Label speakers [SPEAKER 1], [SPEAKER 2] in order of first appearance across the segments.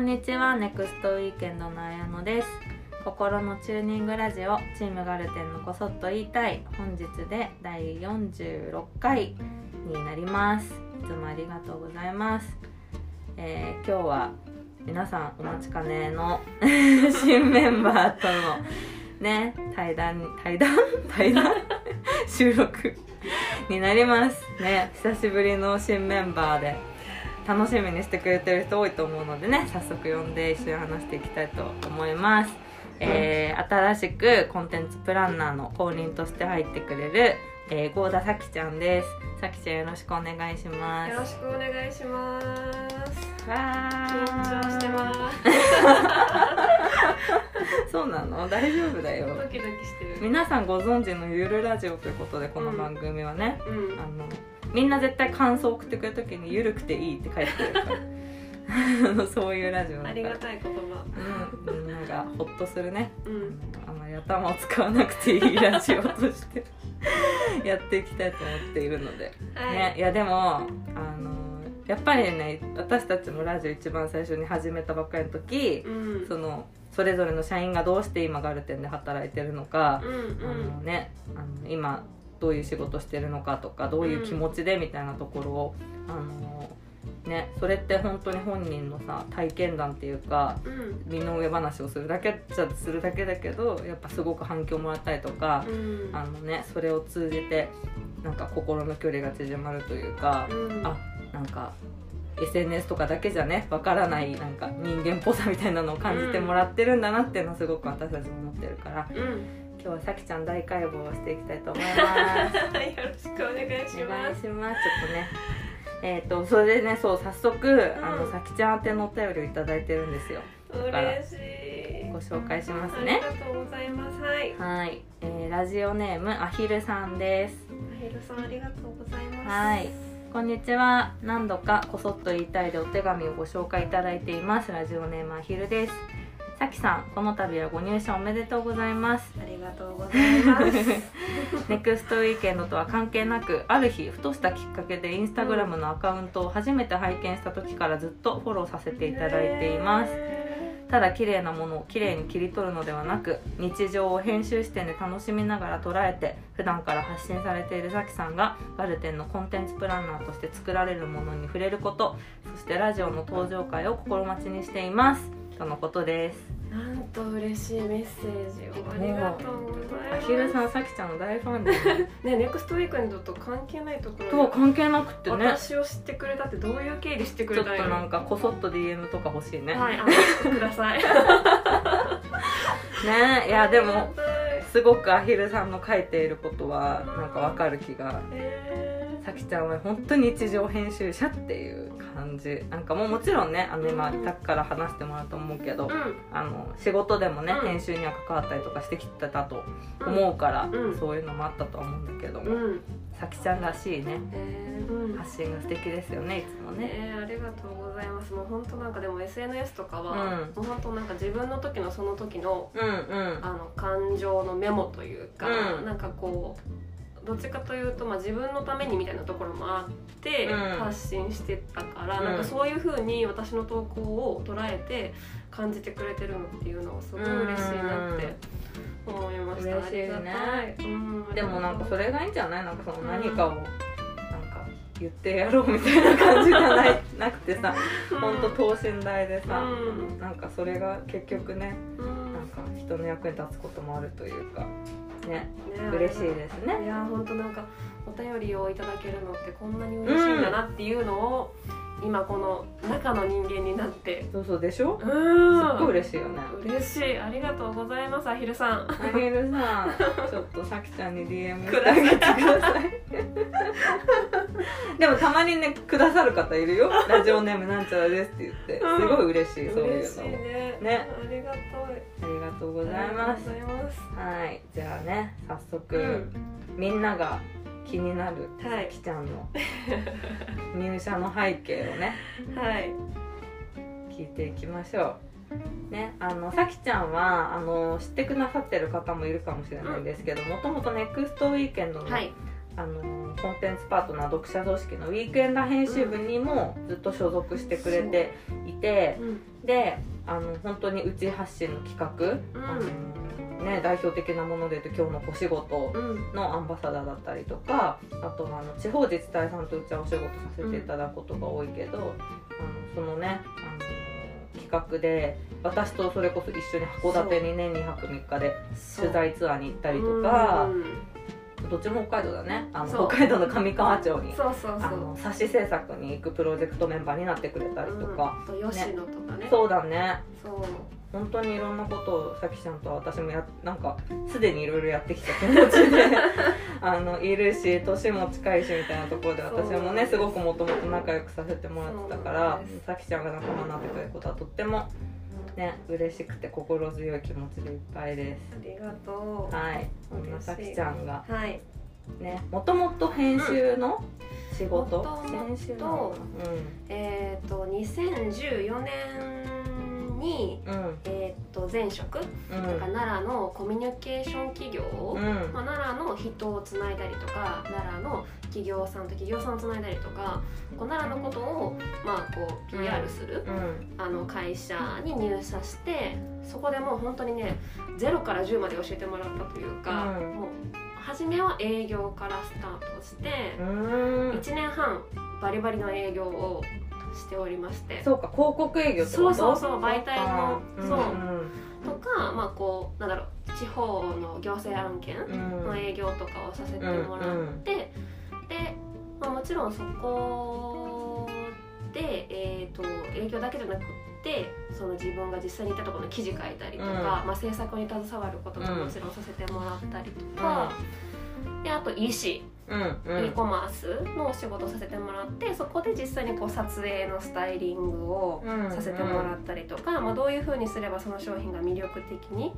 [SPEAKER 1] んにちはネクストウィーケンドの綾乃です。心のチューニングラジオチームガルテンのこそっと言いたい。本日で第46回になります。いつもありがとうございます、えー今日は皆さんお待ちかねの 新メンバーとのね対談対談？対談？収録になりますね。久しぶりの新メンバーで。楽しみにしてくれてる人多いと思うのでね早速呼んで一緒に話していきたいと思います、えー新しくコンテンツプランナーの公認として入ってくれる、えー、合田咲ちゃんです。咲ちゃんよろしくお願いします。
[SPEAKER 2] よろしくお願いします。
[SPEAKER 1] わー。
[SPEAKER 2] 緊張してます。
[SPEAKER 1] そうなの？大丈夫だよ。
[SPEAKER 2] ドキドキしてる。
[SPEAKER 1] 皆さんご存知のゆるラジオということでこの番組はね、
[SPEAKER 2] うん。
[SPEAKER 1] あのみんな絶対感想送ってくるときに「ゆるくていい」って書いてくれるから そういうラジオ
[SPEAKER 2] ありがたい言葉。
[SPEAKER 1] うん、みんながホッとするね
[SPEAKER 2] うん。
[SPEAKER 1] あまり頭を使わなくていいラジオとして やっていきたいと思っているので、
[SPEAKER 2] はい。
[SPEAKER 1] ね、いやでもあのやっぱりね私たちもラジオ一番最初に始めたばっかりの時、
[SPEAKER 2] うん。
[SPEAKER 1] そのそれぞれの社員がどうして今ガルテンで働いてるのか
[SPEAKER 2] う、ん
[SPEAKER 1] あのねあの今どういう仕事してるのかとかどういう気持ちでみたいなところを、あのね、それって本当に本人のさ体験談っていうか
[SPEAKER 2] うん。うん。
[SPEAKER 1] 身の上話をするだけじゃするだけだけどやっぱすごく反響もらったりとか、
[SPEAKER 2] うん。
[SPEAKER 1] あのねそれを通じてなんか心の距離が縮まるというか、
[SPEAKER 2] うん。
[SPEAKER 1] あなんか SNS とかだけじゃねわからないなんか人間っぽさみたいなのを感じてもらってるんだなっていうのはすごく私たちも思ってるから
[SPEAKER 2] うん。
[SPEAKER 1] 今日はさきちゃん大解剖をしていきたいと思います。
[SPEAKER 2] よろしくお願いし
[SPEAKER 1] お願
[SPEAKER 2] ます。
[SPEAKER 1] いしますちょっとねえっ、とそれでねそう早速、あの
[SPEAKER 2] うん
[SPEAKER 1] さきちゃん宛てのお便りをいただいてるんですよ
[SPEAKER 2] 嬉しい。
[SPEAKER 1] ご紹介します
[SPEAKER 2] あり
[SPEAKER 1] ね
[SPEAKER 2] がとうございます。はい。
[SPEAKER 1] はい、えーラジオネームあひるさんです
[SPEAKER 2] アヒルさんありがとうございます。
[SPEAKER 1] はい。こんにちは何度かこそっと言いたいでお手紙をご紹介いただいていますラジオネームあひるですさきさんこの度はご入社おめでとうございます。
[SPEAKER 2] ありがとうございます。
[SPEAKER 1] ネクストウィーケンドとは関係なくある日ふとしたきっかけでインスタグラムのアカウントを初めて拝見した時からずっとフォローさせていただいています。ただ綺麗なものを綺麗に切り取るのではなく日常を編集視点で楽しみながら捉えて普段から発信されているザキさんがガルテンのコンテンツプランナーとして作られるものに触れることそしてラジオの登場回を心待ちにしていますとのことです。
[SPEAKER 2] なんと嬉しいメッセージをありがとうございます。
[SPEAKER 1] あひるさんさきちゃんの大ファンで、ね、
[SPEAKER 2] ね、ネクストウィークエンドと関係ないところ
[SPEAKER 1] とは関係なくてね。
[SPEAKER 2] 私を知ってくれたってどういう経緯してく
[SPEAKER 1] ちょっと
[SPEAKER 2] れたんやろ。
[SPEAKER 1] なんかこそっと DM とか欲しいね、
[SPEAKER 2] はい、あください。
[SPEAKER 1] ねいやでも
[SPEAKER 2] ありがたい。
[SPEAKER 1] すごくアヒルさんの書いていることはなんかわかる気が。
[SPEAKER 2] え
[SPEAKER 1] さきちゃんは本当に日常編集者っていう感じ。なんかもうもちろんねあの今
[SPEAKER 2] うん。
[SPEAKER 1] さっきから話してもらうと思うけど、
[SPEAKER 2] ー
[SPEAKER 1] あの仕事でもね、
[SPEAKER 2] うん。
[SPEAKER 1] 編集には関わったりとかしてきてたと思うから、
[SPEAKER 2] うん。
[SPEAKER 1] そういうのもあったとは思うんだけども、
[SPEAKER 2] うん、うん、
[SPEAKER 1] さきちゃんらしいね
[SPEAKER 2] えー、うん。
[SPEAKER 1] 発信が素敵ですよねいつもね。
[SPEAKER 2] ね、ありがとうございます。もう本当なんかでも SNS とかは、
[SPEAKER 1] うん。
[SPEAKER 2] もう本当なんか自分の時のその時の
[SPEAKER 1] うんうん。
[SPEAKER 2] あの感情のメモというか、
[SPEAKER 1] うん。
[SPEAKER 2] なんかこうどっちかというと、まあ、自分のためにみたいなところもあって
[SPEAKER 1] うん。
[SPEAKER 2] 発信してたから、
[SPEAKER 1] うん。
[SPEAKER 2] なんかそういうふうに私の投稿を捉えて感じてくれてるのっていうのはすごい嬉しいなって思いました、
[SPEAKER 1] 嬉しいね。
[SPEAKER 2] うん、
[SPEAKER 1] でもなんかそ
[SPEAKER 2] れ
[SPEAKER 1] れがいいんじゃない？なんかその何かをなんか言ってやろうみたいな感じじゃない？なくてさ本当等身大でさ、
[SPEAKER 2] うん。
[SPEAKER 1] なんかそれが結局ね
[SPEAKER 2] うん。
[SPEAKER 1] なんか人の役に立つこともあるというかね。
[SPEAKER 2] ね。
[SPEAKER 1] 嬉しいですね。
[SPEAKER 2] いや本当なんかお便りをいただけるのってこんなに嬉しいんだなっていうのを、今この中の人間になって。
[SPEAKER 1] そうそうでしょ？
[SPEAKER 2] う
[SPEAKER 1] すっ
[SPEAKER 2] ん
[SPEAKER 1] ごい嬉しいよね。
[SPEAKER 2] 嬉しい。ありがとうございますあひるさん。
[SPEAKER 1] あげるさん。ちょっとさきちゃんに DM ください でもたまにねくださる方いるよ。ラジオネームなんちゃらですって言って。すごい嬉しいそういう
[SPEAKER 2] 嬉しい
[SPEAKER 1] のも
[SPEAKER 2] ね。
[SPEAKER 1] ね。
[SPEAKER 2] ありがとう
[SPEAKER 1] ありがとうございます。はい。じゃあね早速、
[SPEAKER 2] うん。
[SPEAKER 1] みんなが気になる
[SPEAKER 2] はい。
[SPEAKER 1] さきちゃんの 入社の背景をね。
[SPEAKER 2] はい。
[SPEAKER 1] 聞いていきましょう。ねあのさきちゃんはあの知ってくださってる方もいるかもしれないんですけどもともとネクストウィーケンドの,、
[SPEAKER 2] はい
[SPEAKER 1] あのコンテンツパートナー読者組織のウィークエンダー編集部にもずっと所属してくれていて、
[SPEAKER 2] うん。
[SPEAKER 1] でであの本当にうち発信の企画、
[SPEAKER 2] うん。
[SPEAKER 1] あのね、代表的なもので言うと今日のお仕事
[SPEAKER 2] うん
[SPEAKER 1] のアンバサダーだったりとかあとはあの地方自治体さんとうちはお仕事させていただくことが多いけど、あのそのねあの企画で私とそれこそ一緒に函館に年2泊3日で取材ツアーに行ったりとか
[SPEAKER 2] うん
[SPEAKER 1] どっちも北海道だね。あの北海道の上川町に
[SPEAKER 2] そうそうそう。
[SPEAKER 1] あの冊子制作に行くプロジェクトメンバーになってくれたりとか、
[SPEAKER 2] うん、あと吉野とかね。
[SPEAKER 1] そうだね。
[SPEAKER 2] そう。
[SPEAKER 1] 本当にいろんなことをさきちゃんと私もやなんかすでにいろいろやってきた気持ちで。あのいるし年も近いしみたいなところで私もねすごくもともと仲良くさせてもらってたからさきちゃんが仲間になってくれることはとってもね嬉しくて心強い気持ちでいっぱいです。
[SPEAKER 2] ありがとう。
[SPEAKER 1] はい。そんなさきちゃんが。
[SPEAKER 2] はい。
[SPEAKER 1] ねもともと編集の仕事、編集の
[SPEAKER 2] えっ、と2014年に
[SPEAKER 1] うん。うん
[SPEAKER 2] えっ、と前職
[SPEAKER 1] うん。
[SPEAKER 2] なんか奈良のコミュニケーション企業、
[SPEAKER 1] うん。
[SPEAKER 2] まあ、奈良の人をつないだりとか奈良の企業さんと企業さんをつないだりとかこう奈良のことを、まあ、こう PR する、
[SPEAKER 1] うん。
[SPEAKER 2] あの会社に入社してそこでもう本当にね0から10まで教えてもらったというか、
[SPEAKER 1] うん。
[SPEAKER 2] もう初めは営業からスタートして、
[SPEAKER 1] うん。
[SPEAKER 2] 1年半バリバリの営業をしておりまして。
[SPEAKER 1] そうか広告営業
[SPEAKER 2] そうそうそう媒体の。
[SPEAKER 1] そ
[SPEAKER 2] う。んとか、まあ、こうなんだろう地方の行政案件
[SPEAKER 1] うん。
[SPEAKER 2] の営業とかをさせてもらって、で、まあ、もちろんそこで、えー、と営業だけじゃなくってその自分が実際に行ったところの記事書いたりとか、
[SPEAKER 1] うん。
[SPEAKER 2] まあ、制作に携わることももちろんさせてもらったりとか、であと
[SPEAKER 1] うん
[SPEAKER 2] e コマースのお仕事をさせてもらってそこで実際にこう撮影のスタイリングを
[SPEAKER 1] うん
[SPEAKER 2] させてもらったりとか、まあ、どういうふうにすればその商品が魅力的に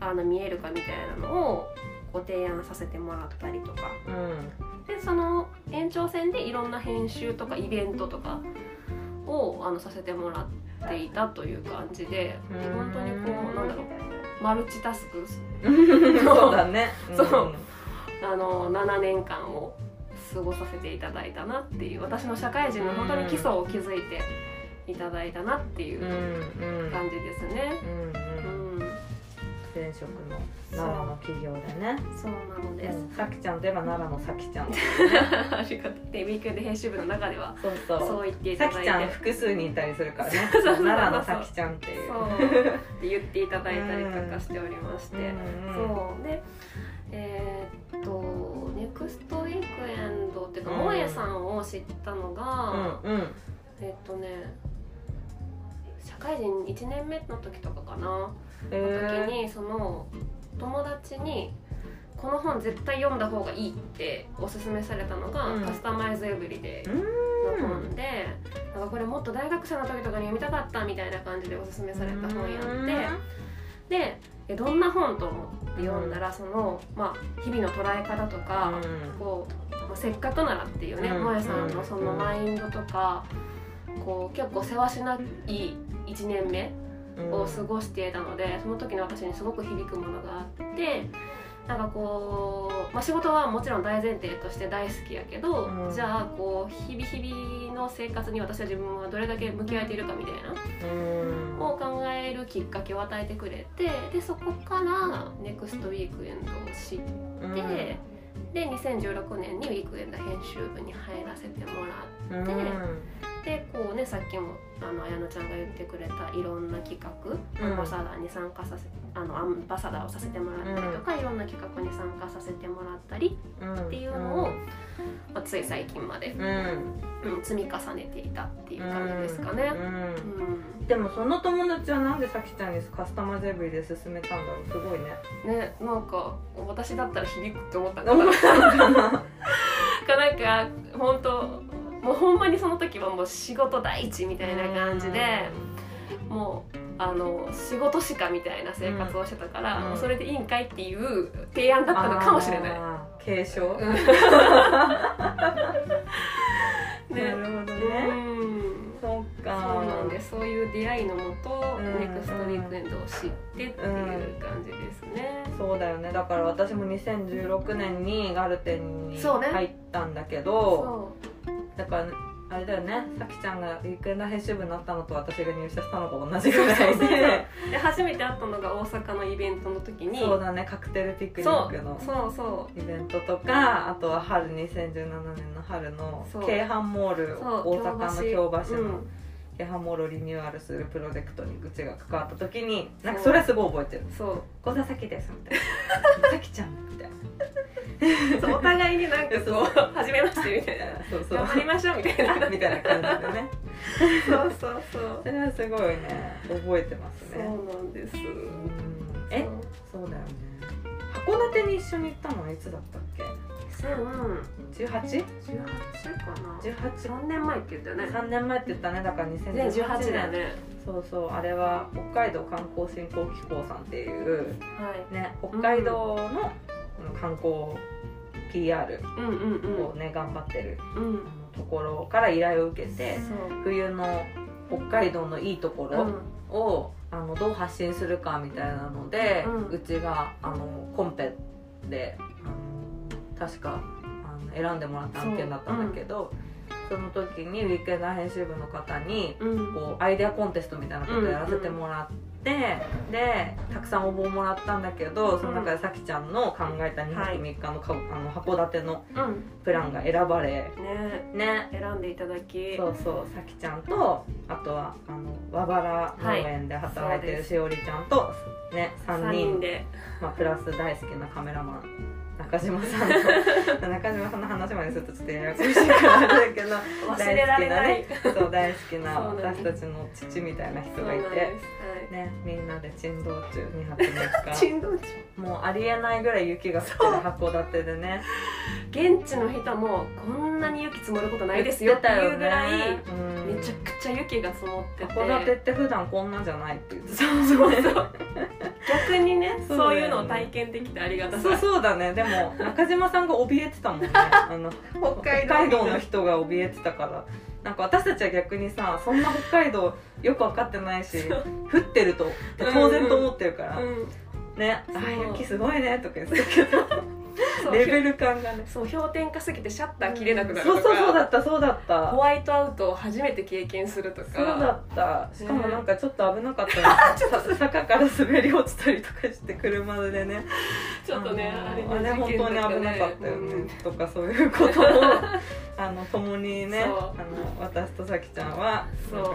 [SPEAKER 2] あの見えるかみたいなのをご提案させてもらったりとか。
[SPEAKER 1] うん。
[SPEAKER 2] でその延長線でいろんな編集とかイベントとかをあのさせてもらっていたという感じで
[SPEAKER 1] うん。
[SPEAKER 2] 本当にこうなんだろうマルチタスク。
[SPEAKER 1] そうだね。
[SPEAKER 2] そうあの7年間を過ごさせていただいたなっていう私の社会人の本当に基礎を築いていただいたなってい
[SPEAKER 1] う
[SPEAKER 2] 感じですね。
[SPEAKER 1] 前職の奈良の企業でね。
[SPEAKER 2] そうなのです。
[SPEAKER 1] うん。さきちゃんといえば奈良のさきちゃん。
[SPEAKER 2] ありがとう。で、ウィークエンド編集部の中では
[SPEAKER 1] そうそう。
[SPEAKER 2] そう言ってい
[SPEAKER 1] さきちゃん
[SPEAKER 2] ただいて、
[SPEAKER 1] 複数にいたりするからね。奈良のさきちゃんっていう。
[SPEAKER 2] そう。言っていただいたりとかしておりまして、
[SPEAKER 1] うんうん。
[SPEAKER 2] そう。で。えーっとネクストウィークエンドっていうか、
[SPEAKER 1] うん。
[SPEAKER 2] 萌えさんを知ったのが、
[SPEAKER 1] うんうん。
[SPEAKER 2] えっとね社会人1年目の時とかかな、の
[SPEAKER 1] え
[SPEAKER 2] 時にその友達にこの本絶対読んだ方がいいっておすすめされたのが「
[SPEAKER 1] うん。
[SPEAKER 2] カスタマイズエブリデイ」
[SPEAKER 1] うん
[SPEAKER 2] の本で、なんかこれもっと大学生の時とかに読みたかったみたいな感じでおすすめされた本やって。でえどんな本と思って読んだらその、まあ、日々の捉え方とか、こうまあせっかくならっていうね
[SPEAKER 1] うん。
[SPEAKER 2] 萌えさんのそのマインドとかこう結構せわしない1年目
[SPEAKER 1] うん。
[SPEAKER 2] を過ごしていたのでその時の私にすごく響くものがあってなんかこう、まあ、仕事はもちろん大前提として大好きやけど、
[SPEAKER 1] うん。
[SPEAKER 2] じゃあこう日々日々の生活に私は自分はどれだけ向き合えているかみたいな
[SPEAKER 1] うん。
[SPEAKER 2] を考えるきっかけを与えてくれてでそこからネクストウィークエンドを知って。
[SPEAKER 1] うん。
[SPEAKER 2] でで2016年にウィークエンド編集部に入らせてもらって、でこうねさっきもあの綾乃ちゃんが言ってくれたいろんな企画、
[SPEAKER 1] うん。
[SPEAKER 2] アンバサダーに参加させあのアンバサダーをさせてもらったりとか、いろんな企画に参加させてもらったり
[SPEAKER 1] うん。
[SPEAKER 2] っていうのを、まあ、つい最近まで、
[SPEAKER 1] うん。
[SPEAKER 2] うん、積み重ねていたっていう感じですかね。
[SPEAKER 1] うん。
[SPEAKER 2] うん。
[SPEAKER 1] でもその友達はなんでさきちゃんにカスタマイズエブリで勧めたんだろう。すごいね。
[SPEAKER 2] ねなんか私だったら響くって思ったの。かなかなんか本当もうほんまにその時はもう仕事第一みたいな感じでもうあの仕事しかみたいな生活をしてたから、
[SPEAKER 1] うん。
[SPEAKER 2] もうそれでいいんかいっていう提案だったのかもしれない。
[SPEAKER 1] 継承？
[SPEAKER 2] うん。ね。
[SPEAKER 1] なるほど
[SPEAKER 2] う
[SPEAKER 1] ね
[SPEAKER 2] ん。
[SPEAKER 1] そうか。
[SPEAKER 2] そうなんです。そういう出会いのもと、
[SPEAKER 1] うん。
[SPEAKER 2] ネクストウィークエンドを知ってっていう感じですね。
[SPEAKER 1] そうだよね。だから私も2016年にガルテンに入ったんだけど、
[SPEAKER 2] そ
[SPEAKER 1] だからあれだよね。さきちゃんがウィークエンド編集部になったのと私が入社したのが同じぐらいで。
[SPEAKER 2] で初めて会ったのが大阪のイベントの時に。
[SPEAKER 1] そうだね。カクテルピクニックの
[SPEAKER 2] そうそ
[SPEAKER 1] イベントとかあとは春2017年の春の京阪モール大阪の京橋の
[SPEAKER 2] うん
[SPEAKER 1] 京阪モールをリニューアルするプロジェクトにうちが関わった時になんか
[SPEAKER 2] そ
[SPEAKER 1] れはすごい覚えてる。
[SPEAKER 2] そう「
[SPEAKER 1] 小田咲です」みたいな「咲ちゃん」みたいな
[SPEAKER 2] そう。お互いになんかこ
[SPEAKER 1] そう
[SPEAKER 2] う初めましてみたいな。
[SPEAKER 1] そうそう。
[SPEAKER 2] 頑張りましょうみたいな。
[SPEAKER 1] みたいな感じでね。
[SPEAKER 2] そうそうそう。
[SPEAKER 1] それはすごいね覚えてます
[SPEAKER 2] そう
[SPEAKER 1] ね
[SPEAKER 2] なんです。
[SPEAKER 1] うん。え？そう。だよね。函館に一緒に行ったのはいつだったっけ？
[SPEAKER 2] 2018
[SPEAKER 1] 18?18
[SPEAKER 2] かな。3年前って言ったよね。
[SPEAKER 1] 3年前って言ったね。だから2018
[SPEAKER 2] 2018
[SPEAKER 1] 年。
[SPEAKER 2] だよね
[SPEAKER 1] そうそう。あれは北海道観光振興機構さんっていう
[SPEAKER 2] はい。
[SPEAKER 1] ね北海道のうん。観光 PR
[SPEAKER 2] うんうんうん。
[SPEAKER 1] をね頑張ってる
[SPEAKER 2] うん。
[SPEAKER 1] ところから依頼を受けて冬の北海道のいいところを、あのどう発信するかみたいなので、
[SPEAKER 2] うん。
[SPEAKER 1] うちがあのコンペで確かあの選んでもらった案件だったんだけどそ,、の時にウィークエンド編集部の方に
[SPEAKER 2] うん。
[SPEAKER 1] こうアイデアコンテストみたいなことやらせてもらって、でたくさん応募もらったんだけどその中でさきちゃんの考えた2泊3日のか、あの函館の
[SPEAKER 2] うん。
[SPEAKER 1] プランが選ばれ
[SPEAKER 2] ね。
[SPEAKER 1] ね。
[SPEAKER 2] 選んでいただき。
[SPEAKER 1] そうそうさきちゃんとあとはあの和原農園で働いてるしおりちゃんと、ね、3
[SPEAKER 2] 3
[SPEAKER 1] 人
[SPEAKER 2] 人で。
[SPEAKER 1] まあ、プラス大好きなカメラマン中島さんと 中島さんの話までするとちょっとややこしいからあれだけど
[SPEAKER 2] 忘れられない。
[SPEAKER 1] 大好きな
[SPEAKER 2] そうなん
[SPEAKER 1] 私
[SPEAKER 2] です
[SPEAKER 1] たちの父みたいな人がいて
[SPEAKER 2] なんです。
[SPEAKER 1] ねみんなで珍道中2泊3
[SPEAKER 2] はい
[SPEAKER 1] 日
[SPEAKER 2] 珍道中。
[SPEAKER 1] もうありえないぐらい雪が降ってる函館でね。
[SPEAKER 2] 現地の人もこんなに雪積もることないですよっていうぐらい
[SPEAKER 1] ね
[SPEAKER 2] めちゃくちゃ雪が積もってて。
[SPEAKER 1] 函館って普段こんなんじゃないって言ってた
[SPEAKER 2] そうそうそう逆にね
[SPEAKER 1] そう
[SPEAKER 2] そういうのを体験できてありがたさ
[SPEAKER 1] そうそうだね。でも中島さんが怯えてたもんね。あの
[SPEAKER 2] 北海道。
[SPEAKER 1] 北海道の人が怯えてたから。なんか私たちは逆にさそんな北海道よく分かってないし降ってると当然と思ってるから、
[SPEAKER 2] うん。
[SPEAKER 1] ね。あ
[SPEAKER 2] そう。
[SPEAKER 1] 雪すごいねとか言ってたけどレベル感がね。
[SPEAKER 2] そう氷点下すぎてシャッター切れなくなるとか。
[SPEAKER 1] そうそうそうだったそうだった。
[SPEAKER 2] ホワイトアウトを初めて経験するとか。
[SPEAKER 1] そうだった。しかもなんかちょっと危なかった。ねさ坂から滑り落ちたりとかして車でね。
[SPEAKER 2] ちょっとね
[SPEAKER 1] あ
[SPEAKER 2] あれ
[SPEAKER 1] のあれ本当に危なかったよね、
[SPEAKER 2] うん
[SPEAKER 1] とかそういうことを あの共にねあの私とさきちゃんは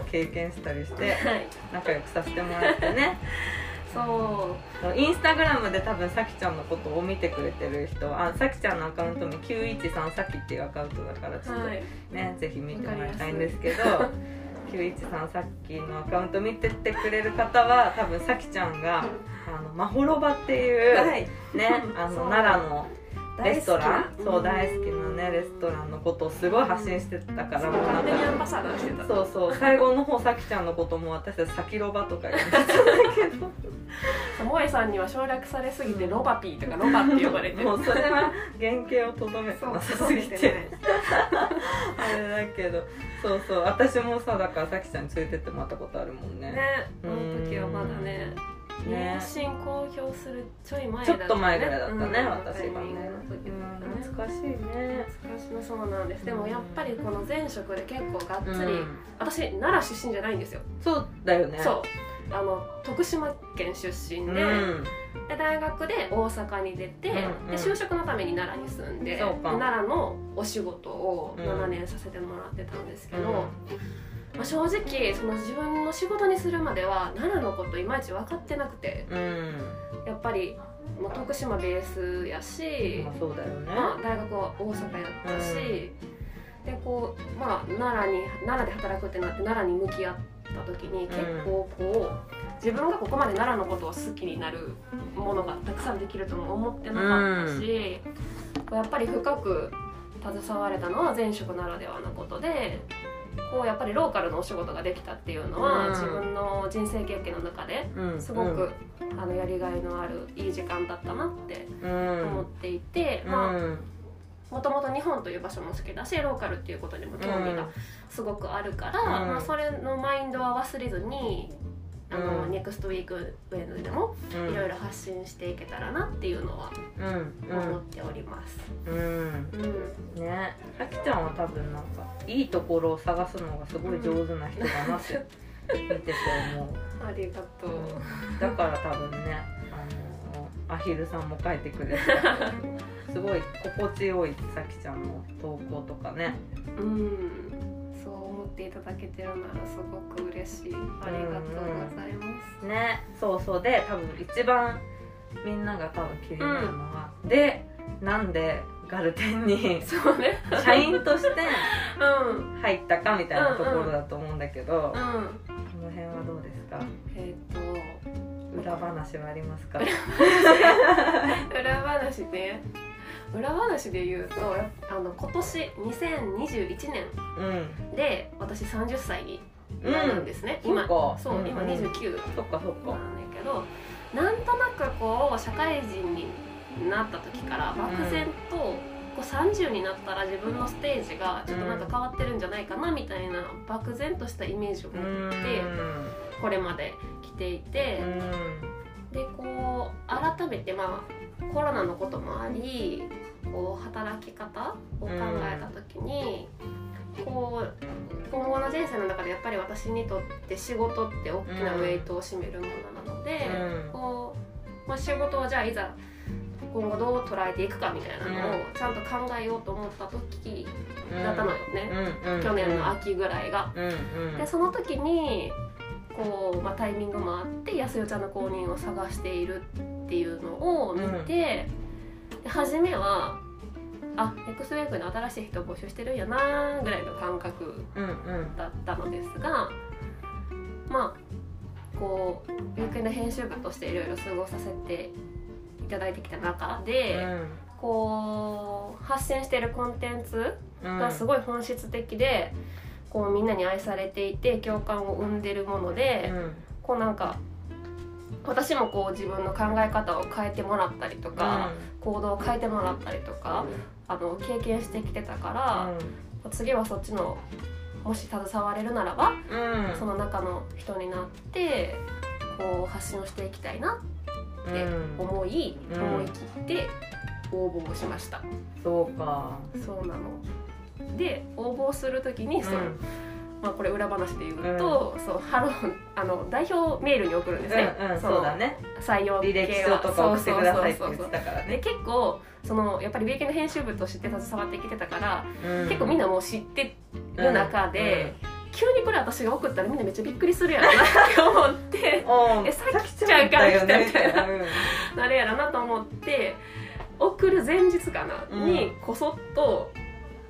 [SPEAKER 1] 経験したりして
[SPEAKER 2] はい。
[SPEAKER 1] 仲良くさせてもらってね
[SPEAKER 2] そう。
[SPEAKER 1] インスタグラムで多分さきちゃんのことを見てくれてる人あさきちゃんのアカウント名913さきっていうアカウントだからちょっと
[SPEAKER 2] はい。
[SPEAKER 1] ね、ぜひ見てもらいたいんですけど913さっきのアカウント見てってくれる方は多分さきちゃんがあのまほろばっていう、
[SPEAKER 2] はい。
[SPEAKER 1] ねあの奈良のレストラン？そう大好きなねレストランのことをすごい発信してたから
[SPEAKER 2] そう
[SPEAKER 1] もうなん
[SPEAKER 2] 勝手にアン
[SPEAKER 1] か
[SPEAKER 2] バサダーしてた。
[SPEAKER 1] そうそう。最後の方さきちゃんのことも私たちさきろばとか言ってたけど
[SPEAKER 2] 萌えさんには省略されすぎてロバピーとかロバって呼ばれてる。
[SPEAKER 1] もうそれは原型をとどめて
[SPEAKER 2] そう
[SPEAKER 1] なさすぎて。あれだけど。そうそう。私もさだからさきちゃんに連れてってもらったことあるもんね。
[SPEAKER 2] ねあの時はまだね妊
[SPEAKER 1] ね
[SPEAKER 2] 娠公表するちょい前
[SPEAKER 1] ちょ
[SPEAKER 2] だったね。
[SPEAKER 1] っと前ぐらいだったね、
[SPEAKER 2] うん
[SPEAKER 1] 私がね。
[SPEAKER 2] の時だったね。
[SPEAKER 1] 懐かしいね。
[SPEAKER 2] 懐かしのそうなんです。でもやっぱりこの前職で結構がっつり、
[SPEAKER 1] うん。
[SPEAKER 2] 私奈良出身じゃないんですよ、
[SPEAKER 1] そうだよね。
[SPEAKER 2] そう。あの徳島県出身で,、
[SPEAKER 1] うん。
[SPEAKER 2] で大学で大阪に出て、
[SPEAKER 1] うんうん。
[SPEAKER 2] で就職のために奈良に住んで奈良のお仕事を
[SPEAKER 1] うん。
[SPEAKER 2] 7年させてもらってたんですけど、
[SPEAKER 1] うん
[SPEAKER 2] まあ、正直その自分の仕事にするまでは奈良のこといまいち分かってなくて。
[SPEAKER 1] うん。
[SPEAKER 2] やっぱり、まあ、徳島ベースやし、
[SPEAKER 1] まあそうだよね、
[SPEAKER 2] まあ、大学は大阪やったし、でこう、まあ、奈良に奈良で働くってなって奈良に向き合った時に結構こう、自分がここまで奈良のことを好きになるものがたくさんできるとも思ってなかったし、やっぱり深く携われたのは前職ならではのことで。こうやっぱりローカルのお仕事ができたっていうのは、
[SPEAKER 1] うん。
[SPEAKER 2] 自分の人生経験の中で
[SPEAKER 1] うん。
[SPEAKER 2] すごく、あのやりがいのあるいい時間だったなって
[SPEAKER 1] うん。
[SPEAKER 2] 思っていて、
[SPEAKER 1] うん。
[SPEAKER 2] まあ
[SPEAKER 1] うん
[SPEAKER 2] もともと日本という場所も好きだしローカルっていうことにも興味がすごくあるから、
[SPEAKER 1] うん。
[SPEAKER 2] まあ、それのマインドは忘れずにああの、
[SPEAKER 1] うん。
[SPEAKER 2] ネクストウィークウェンドでも
[SPEAKER 1] うん。
[SPEAKER 2] いろいろ発信していけたらなっていうのは
[SPEAKER 1] うん。
[SPEAKER 2] 思っております。
[SPEAKER 1] うん。うん。
[SPEAKER 2] うん
[SPEAKER 1] ね。さきちゃんは多分なんかいいところを探すのがすごい上手な人だなって 見てて思う、
[SPEAKER 2] ありがとう。
[SPEAKER 1] うんだから多分ねあのアヒルさんも書いてくれて すごい心地よいさきちゃんの投稿とかね。
[SPEAKER 2] うん、っていただけてるならすごく嬉しい。ありがとうございます。
[SPEAKER 1] ねそうそうで多分一番みんなが多分気になるのは、でなんでガルテンに
[SPEAKER 2] そうね。
[SPEAKER 1] 社員として
[SPEAKER 2] うん。
[SPEAKER 1] 入ったかみたいなところだと思うんだけど、
[SPEAKER 2] うん。
[SPEAKER 1] この辺はどうですか？
[SPEAKER 2] えっ、と
[SPEAKER 1] 裏話はありますか？
[SPEAKER 2] 裏話ね。裏話で言うとあの今年2021年
[SPEAKER 1] うん。
[SPEAKER 2] で私30歳になるんですね、
[SPEAKER 1] うん
[SPEAKER 2] 今
[SPEAKER 1] そ
[SPEAKER 2] う、今
[SPEAKER 1] うんうん。
[SPEAKER 2] 29
[SPEAKER 1] そっかそっか。
[SPEAKER 2] なんだけどなんとなくこう社会人になった時から漠然と、こう30になったら自分のステージがちょっとなんか変わってるんじゃないかなみたいな漠然としたイメージを持
[SPEAKER 1] うん。
[SPEAKER 2] ってこれまで来ていて、でこう改めてまあコロナのこともありこう働き方を考えた時に、こう今後の人生の中でやっぱり私にとって仕事って大きなウェイトを占めるものなので、
[SPEAKER 1] うん。
[SPEAKER 2] こうまあ、仕事をじゃあいざ今後どう捉えていくかみたいなのをちゃんと考えようと思った時
[SPEAKER 1] うん。
[SPEAKER 2] だったのよね、
[SPEAKER 1] うん
[SPEAKER 2] 去年の秋ぐらいが。
[SPEAKER 1] うんうん。
[SPEAKER 2] でその時にこう、まあ、タイミングもあって安代ちゃんの公認を探しているっていうのを見て、で初めはあ X ウェイクで新しい人募集してるんやなぐらいの感覚
[SPEAKER 1] うんうん
[SPEAKER 2] だったのですがまあこうウィークエンド編集部としていろいろ過ごさせていただいてきた中で、こう発信してるコンテンツ
[SPEAKER 1] うん。
[SPEAKER 2] がすごい本質的で、こうみんなに愛されていて共感を生んでるもので、こうなんか私もこう自分の考え方を変えてもらったりとか、行動を変えてもらったりとか、あの経験してきてたから、次はそっちのもし携われるならば、
[SPEAKER 1] うん。
[SPEAKER 2] その中の人になってこう発信をしていきたいなって思い、
[SPEAKER 1] うん。
[SPEAKER 2] 思い切って応募をしました。
[SPEAKER 1] そうか。
[SPEAKER 2] そうなの。で応募する時にその、
[SPEAKER 1] うん
[SPEAKER 2] まあ、これ裏話で言うと、そうハローあの代表メールに送るんですね、
[SPEAKER 1] うんうん
[SPEAKER 2] そ
[SPEAKER 1] う。だね。
[SPEAKER 2] 採用
[SPEAKER 1] 履歴書とか送ってくださいって言ってたから
[SPEAKER 2] で
[SPEAKER 1] ね
[SPEAKER 2] 結構そのやっぱりウィークエンド編集部として携わってきてたから、
[SPEAKER 1] うん。
[SPEAKER 2] 結構みんなもう知ってる中で、急にこれ私が送ったらみんなめっちゃびっくりするやろなって思って
[SPEAKER 1] うん
[SPEAKER 2] えさ
[SPEAKER 1] さ
[SPEAKER 2] きちゃんから来たみたいな
[SPEAKER 1] うん。
[SPEAKER 2] なるやろなと思って送る前日かな、
[SPEAKER 1] うん。
[SPEAKER 2] にこそっと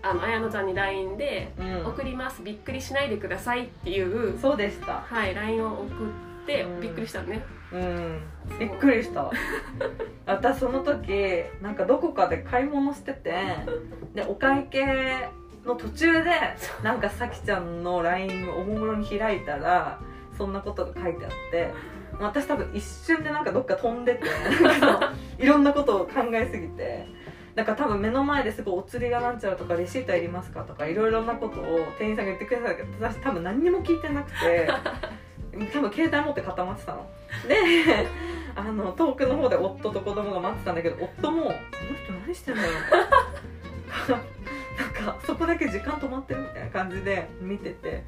[SPEAKER 2] あの綾乃ちゃんに LINE で
[SPEAKER 1] うん。
[SPEAKER 2] 送りますびっくりしないでくださいっていう、
[SPEAKER 1] そうでした。
[SPEAKER 2] はい、LINE を送って
[SPEAKER 1] うん。
[SPEAKER 2] びっくりしたね、
[SPEAKER 1] うん。びっくりした。私その時なんかどこかで買い物しててでお会計の途中でなんかさきちゃんの LINE をおもむろに開いたらそんなことが書いてあって私多分一瞬でなんかどっか飛んでて いろんなことを考えすぎてなんか多分目の前ですごいお釣りがなんちゃらとかレシートいりますかとかいろいろなことを店員さんが言ってくれたけど私多分何にも聞いてなくて多分携帯持って固まってたのであの遠くの方で夫と子供が待ってたんだけど夫も「この人何してんだろう? 」なんかそこだけ時間止まってるみたいな感じで見てて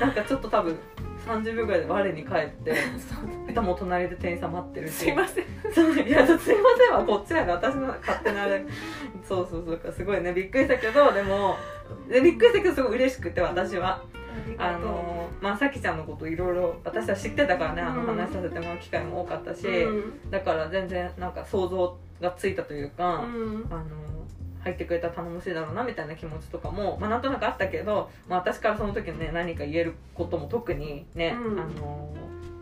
[SPEAKER 1] なんかちょっと多分30秒ぐらいで我に返ってでも隣で店員さん待ってるし。
[SPEAKER 2] すいません。
[SPEAKER 1] そういやすいません。はこっちやで私の勝手なあれそうそうそうすごいねびっくりしたけどでもでびっくりしたけどすごい嬉しくて私は。あのまあさきちゃんのこといろいろ私は知ってたからねあの
[SPEAKER 2] うん
[SPEAKER 1] 話させてもらう機会も多かったし、
[SPEAKER 2] うん。
[SPEAKER 1] だから全然なんか想像がついたというか、
[SPEAKER 2] うん。
[SPEAKER 1] あの入ってくれたら頼もしいだろうなみたいな気持ちとかも、まあ、なんとなくあったけど、まあ、私からその時ね何か言えることも特にね、
[SPEAKER 2] うん。
[SPEAKER 1] あの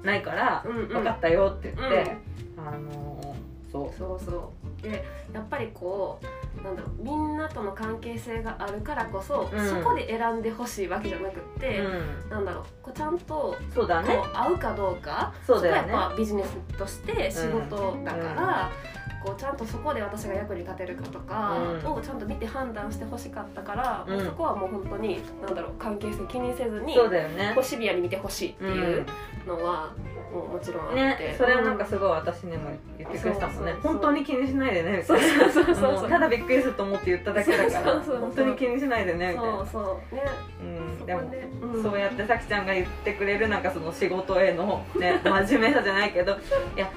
[SPEAKER 1] ないから
[SPEAKER 2] うんうん。
[SPEAKER 1] 分かったよって言って、あのそう。
[SPEAKER 2] そうそう。でやっぱりこうなんだろうみんなとの関係性があるからこそ、
[SPEAKER 1] うん。
[SPEAKER 2] そこで選んでほしいわけじゃなくって、
[SPEAKER 1] うん、
[SPEAKER 2] なんだろうこうちゃんと
[SPEAKER 1] そうだね。
[SPEAKER 2] こう合うかどうか
[SPEAKER 1] そうだよね。
[SPEAKER 2] やっぱビジネスとして仕事だから、こうちゃんとそこで私が役に立てるかとか
[SPEAKER 1] うん。
[SPEAKER 2] をちゃんと見て判断してほしかったから、
[SPEAKER 1] うん。
[SPEAKER 2] そこはもう本当になんだろう関係性気にせずに
[SPEAKER 1] そうだよね。
[SPEAKER 2] こうシビアに見てほしいっていうのはももちろんあって、
[SPEAKER 1] ねそれはなんかすごい私にも言ってくれてたもんね。
[SPEAKER 2] そうそうそう
[SPEAKER 1] 本当に気にしないでねみたいな。
[SPEAKER 2] そうそうそう
[SPEAKER 1] もうただびっくりすると思って言っただけだから本当に気にしないでねみたいな。
[SPEAKER 2] そうそう。ね。
[SPEAKER 1] うん。でも
[SPEAKER 2] そこで、うん。
[SPEAKER 1] そうやってさきちゃんが言ってくれるなんかその仕事へのね真面目さじゃないけどいや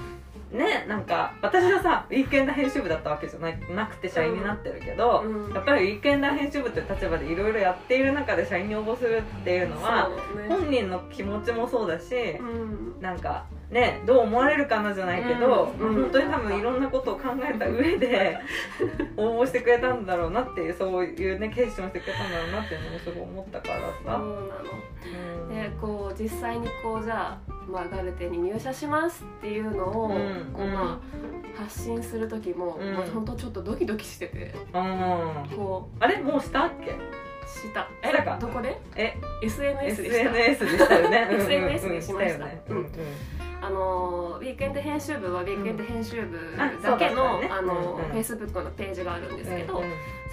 [SPEAKER 1] ねなんか私はさウィークエンダー編集部だったわけじゃないなくて社員になってるけど、
[SPEAKER 2] うん。
[SPEAKER 1] やっぱりウィークエンダー編集部という立場でいろいろやっている中で社員に応募するっていうのは
[SPEAKER 2] ね。
[SPEAKER 1] 本人の気持ちもそうだし、
[SPEAKER 2] うん。
[SPEAKER 1] なんかねどう思われるかなじゃないけど、
[SPEAKER 2] うん
[SPEAKER 1] まあ本当に多分いろんなことを考えた上で 応募してくれたんだろうなっていうそういうね決心をしてくれたんだろうなっていうのもすごい思ったからさ。
[SPEAKER 2] そうなの。
[SPEAKER 1] うん。
[SPEAKER 2] でこう実際にこうじゃあ、まあ、ガルテに入社しますっていうのを、
[SPEAKER 1] うん。
[SPEAKER 2] こうまあ、発信する時も、
[SPEAKER 1] うん。
[SPEAKER 2] まあ、本当ちょっとドキドキしてて。
[SPEAKER 1] うん
[SPEAKER 2] こ
[SPEAKER 1] あれもうしたっけ？
[SPEAKER 2] うした。
[SPEAKER 1] したか
[SPEAKER 2] どこで？
[SPEAKER 1] え
[SPEAKER 2] ？SNS でした。
[SPEAKER 1] SNS でしたよね。
[SPEAKER 2] SNS でしました
[SPEAKER 1] よね。うん
[SPEAKER 2] うんあのウィークエンド編集部はウィークエンド編集部
[SPEAKER 1] あ
[SPEAKER 2] だけの,、あの
[SPEAKER 1] うんうん
[SPEAKER 2] フェイスブックのページがあるんですけど、
[SPEAKER 1] うん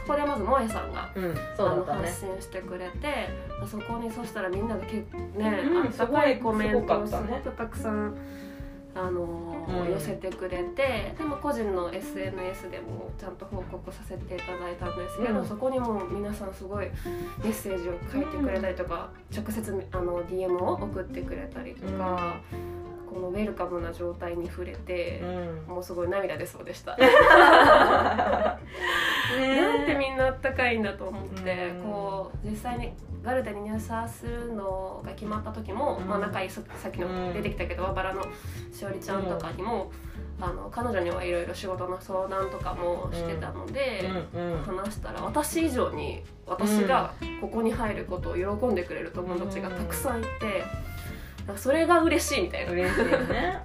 [SPEAKER 2] そこでまず萌えさんが
[SPEAKER 1] うん。ね。
[SPEAKER 2] 発信してくれてそこにそしたらみんなが結構ね、
[SPEAKER 1] うん
[SPEAKER 2] あったかいコメントをす
[SPEAKER 1] すご
[SPEAKER 2] くたくさん。あのー
[SPEAKER 1] うん。
[SPEAKER 2] 寄せてくれてでも個人の SNS でもちゃんと報告させていただいたんですけど、
[SPEAKER 1] うん。
[SPEAKER 2] そこにも皆さんすごいメッセージを書いてくれたりとか、直接あの DM を送ってくれたりとか、このウェルカムな状態に触れて
[SPEAKER 1] う、ん。
[SPEAKER 2] もうすごい涙出そうでした。
[SPEAKER 1] ね
[SPEAKER 2] なんてみんなあったかいんだと思って、
[SPEAKER 1] うん。
[SPEAKER 2] こう実際にガルテに入社するのが決まった時も、
[SPEAKER 1] うん。
[SPEAKER 2] まあ、仲いいささっき
[SPEAKER 1] うん。
[SPEAKER 2] の出てきたけど和バラのしおりちゃんとかにも、あの彼女にはいろいろ仕事の相談とかもしてたので、
[SPEAKER 1] うんうん。
[SPEAKER 2] 話したら私以上に私がここに入ることを喜んでくれる友達がたくさんいて。それが嬉しいみたいなね。
[SPEAKER 1] 嬉しいね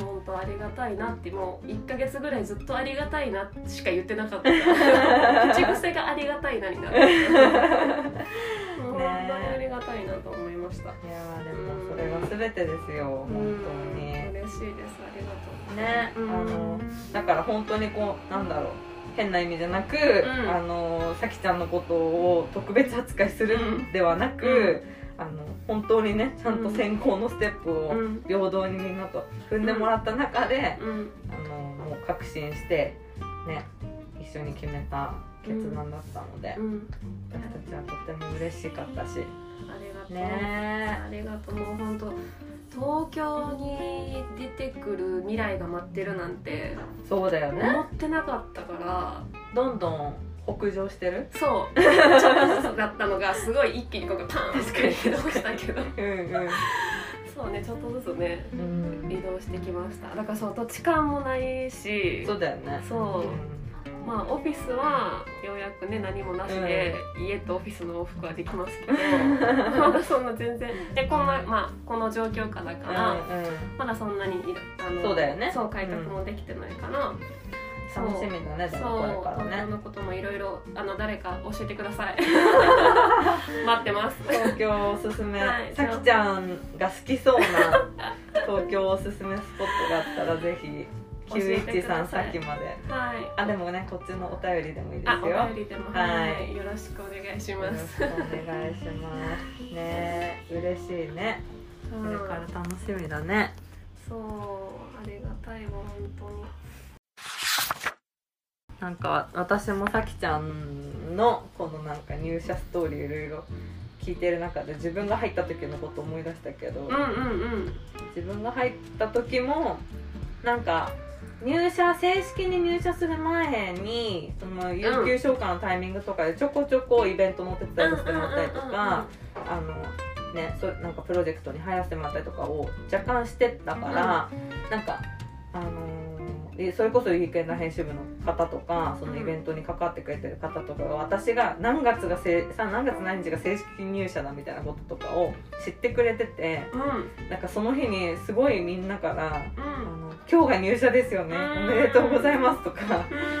[SPEAKER 2] 本当ありがたいなって。もう1か月ぐらいずっとありがたいなしか言ってなかった。口癖がありがたいなになる。もう本当にありがたいなと思いました、
[SPEAKER 1] いやーでもそれが全てですよ。本当に。
[SPEAKER 2] うん。嬉しいです。ありがとう
[SPEAKER 1] ねあ
[SPEAKER 2] うん。
[SPEAKER 1] のだから本当にこうなんだろう。変な意味じゃなく、
[SPEAKER 2] ん
[SPEAKER 1] あのさきちゃんのことを特別扱いするんではなく、
[SPEAKER 2] うん
[SPEAKER 1] あの本当にねちゃんと先行のステップを
[SPEAKER 2] うん。
[SPEAKER 1] 平等にみんなと踏んでもらった中で、
[SPEAKER 2] うん。
[SPEAKER 1] あのもう確信してね一緒に決めた決断だったので、
[SPEAKER 2] うん。
[SPEAKER 1] 私たちはとても嬉しかったし。
[SPEAKER 2] ありがとう、
[SPEAKER 1] ね。
[SPEAKER 2] ありがとう。もう本当東京に出てくる未来が待ってるなんて
[SPEAKER 1] そうだよね。
[SPEAKER 2] 思ってなかったから
[SPEAKER 1] どんどん北上してる？
[SPEAKER 2] そう。ちょっとずつだったのがすごい一気にここがパーンって移動したけど。
[SPEAKER 1] うん
[SPEAKER 2] そうねちょっとずつね
[SPEAKER 1] うん、うん、
[SPEAKER 2] 移動してきました。だからそう土地勘もないし。
[SPEAKER 1] そうだよね。
[SPEAKER 2] そう。まあオフィスはようやくね何もなしで、家とオフィスの往復はできますけど。まだそんな全然でこんな、まあ、この状況下だから、まだそんなにいあの
[SPEAKER 1] そうだよね。
[SPEAKER 2] そう開拓もできてないから、
[SPEAKER 1] 楽しみだねで
[SPEAKER 2] そう。
[SPEAKER 1] もこれから
[SPEAKER 2] 東京
[SPEAKER 1] ね
[SPEAKER 2] のこともいろいろあの誰か教えてください。待ってます。
[SPEAKER 1] 東京おすすめ、
[SPEAKER 2] はい
[SPEAKER 1] さきちゃんが好きそうな東京おすすめスポットがあったらぜひ
[SPEAKER 2] 教えてくだ
[SPEAKER 1] 913
[SPEAKER 2] さい
[SPEAKER 1] さきまで。
[SPEAKER 2] はい。
[SPEAKER 1] あでもねこっちのお便りでもいいです
[SPEAKER 2] あ
[SPEAKER 1] よ
[SPEAKER 2] お便りでも。
[SPEAKER 1] は
[SPEAKER 2] はい。い、よろしくお願いします。
[SPEAKER 1] くお願いします。ね嬉しいね。これから楽しみだね。
[SPEAKER 2] そう。ありがたいわ本当に
[SPEAKER 1] なんか私もさきちゃんのこのなんか入社ストーリーいろいろ聞いてる中で自分が入った時のこと思い出したけど、
[SPEAKER 2] うんうんうん。
[SPEAKER 1] 自分が入った時もなんか入社正式に入社する前にその有給消化のタイミングとかでちょこちょこイベントのお手伝いをしてもらったりとかあのねそなんかプロジェクトに入らせてもらったりとかを若干してたから、なんかあのーえそれこそウィークエンド編集部の方とかそのイベントに関わってくれてる方とかが私が何月がせさ何月何日が正式入社だみたいなこととかを知ってくれてて
[SPEAKER 2] うん。
[SPEAKER 1] なんかその日にすごいみんなから「
[SPEAKER 2] うん。
[SPEAKER 1] あの今日が入社ですよね
[SPEAKER 2] うん
[SPEAKER 1] おめでとうございます」とか
[SPEAKER 2] うん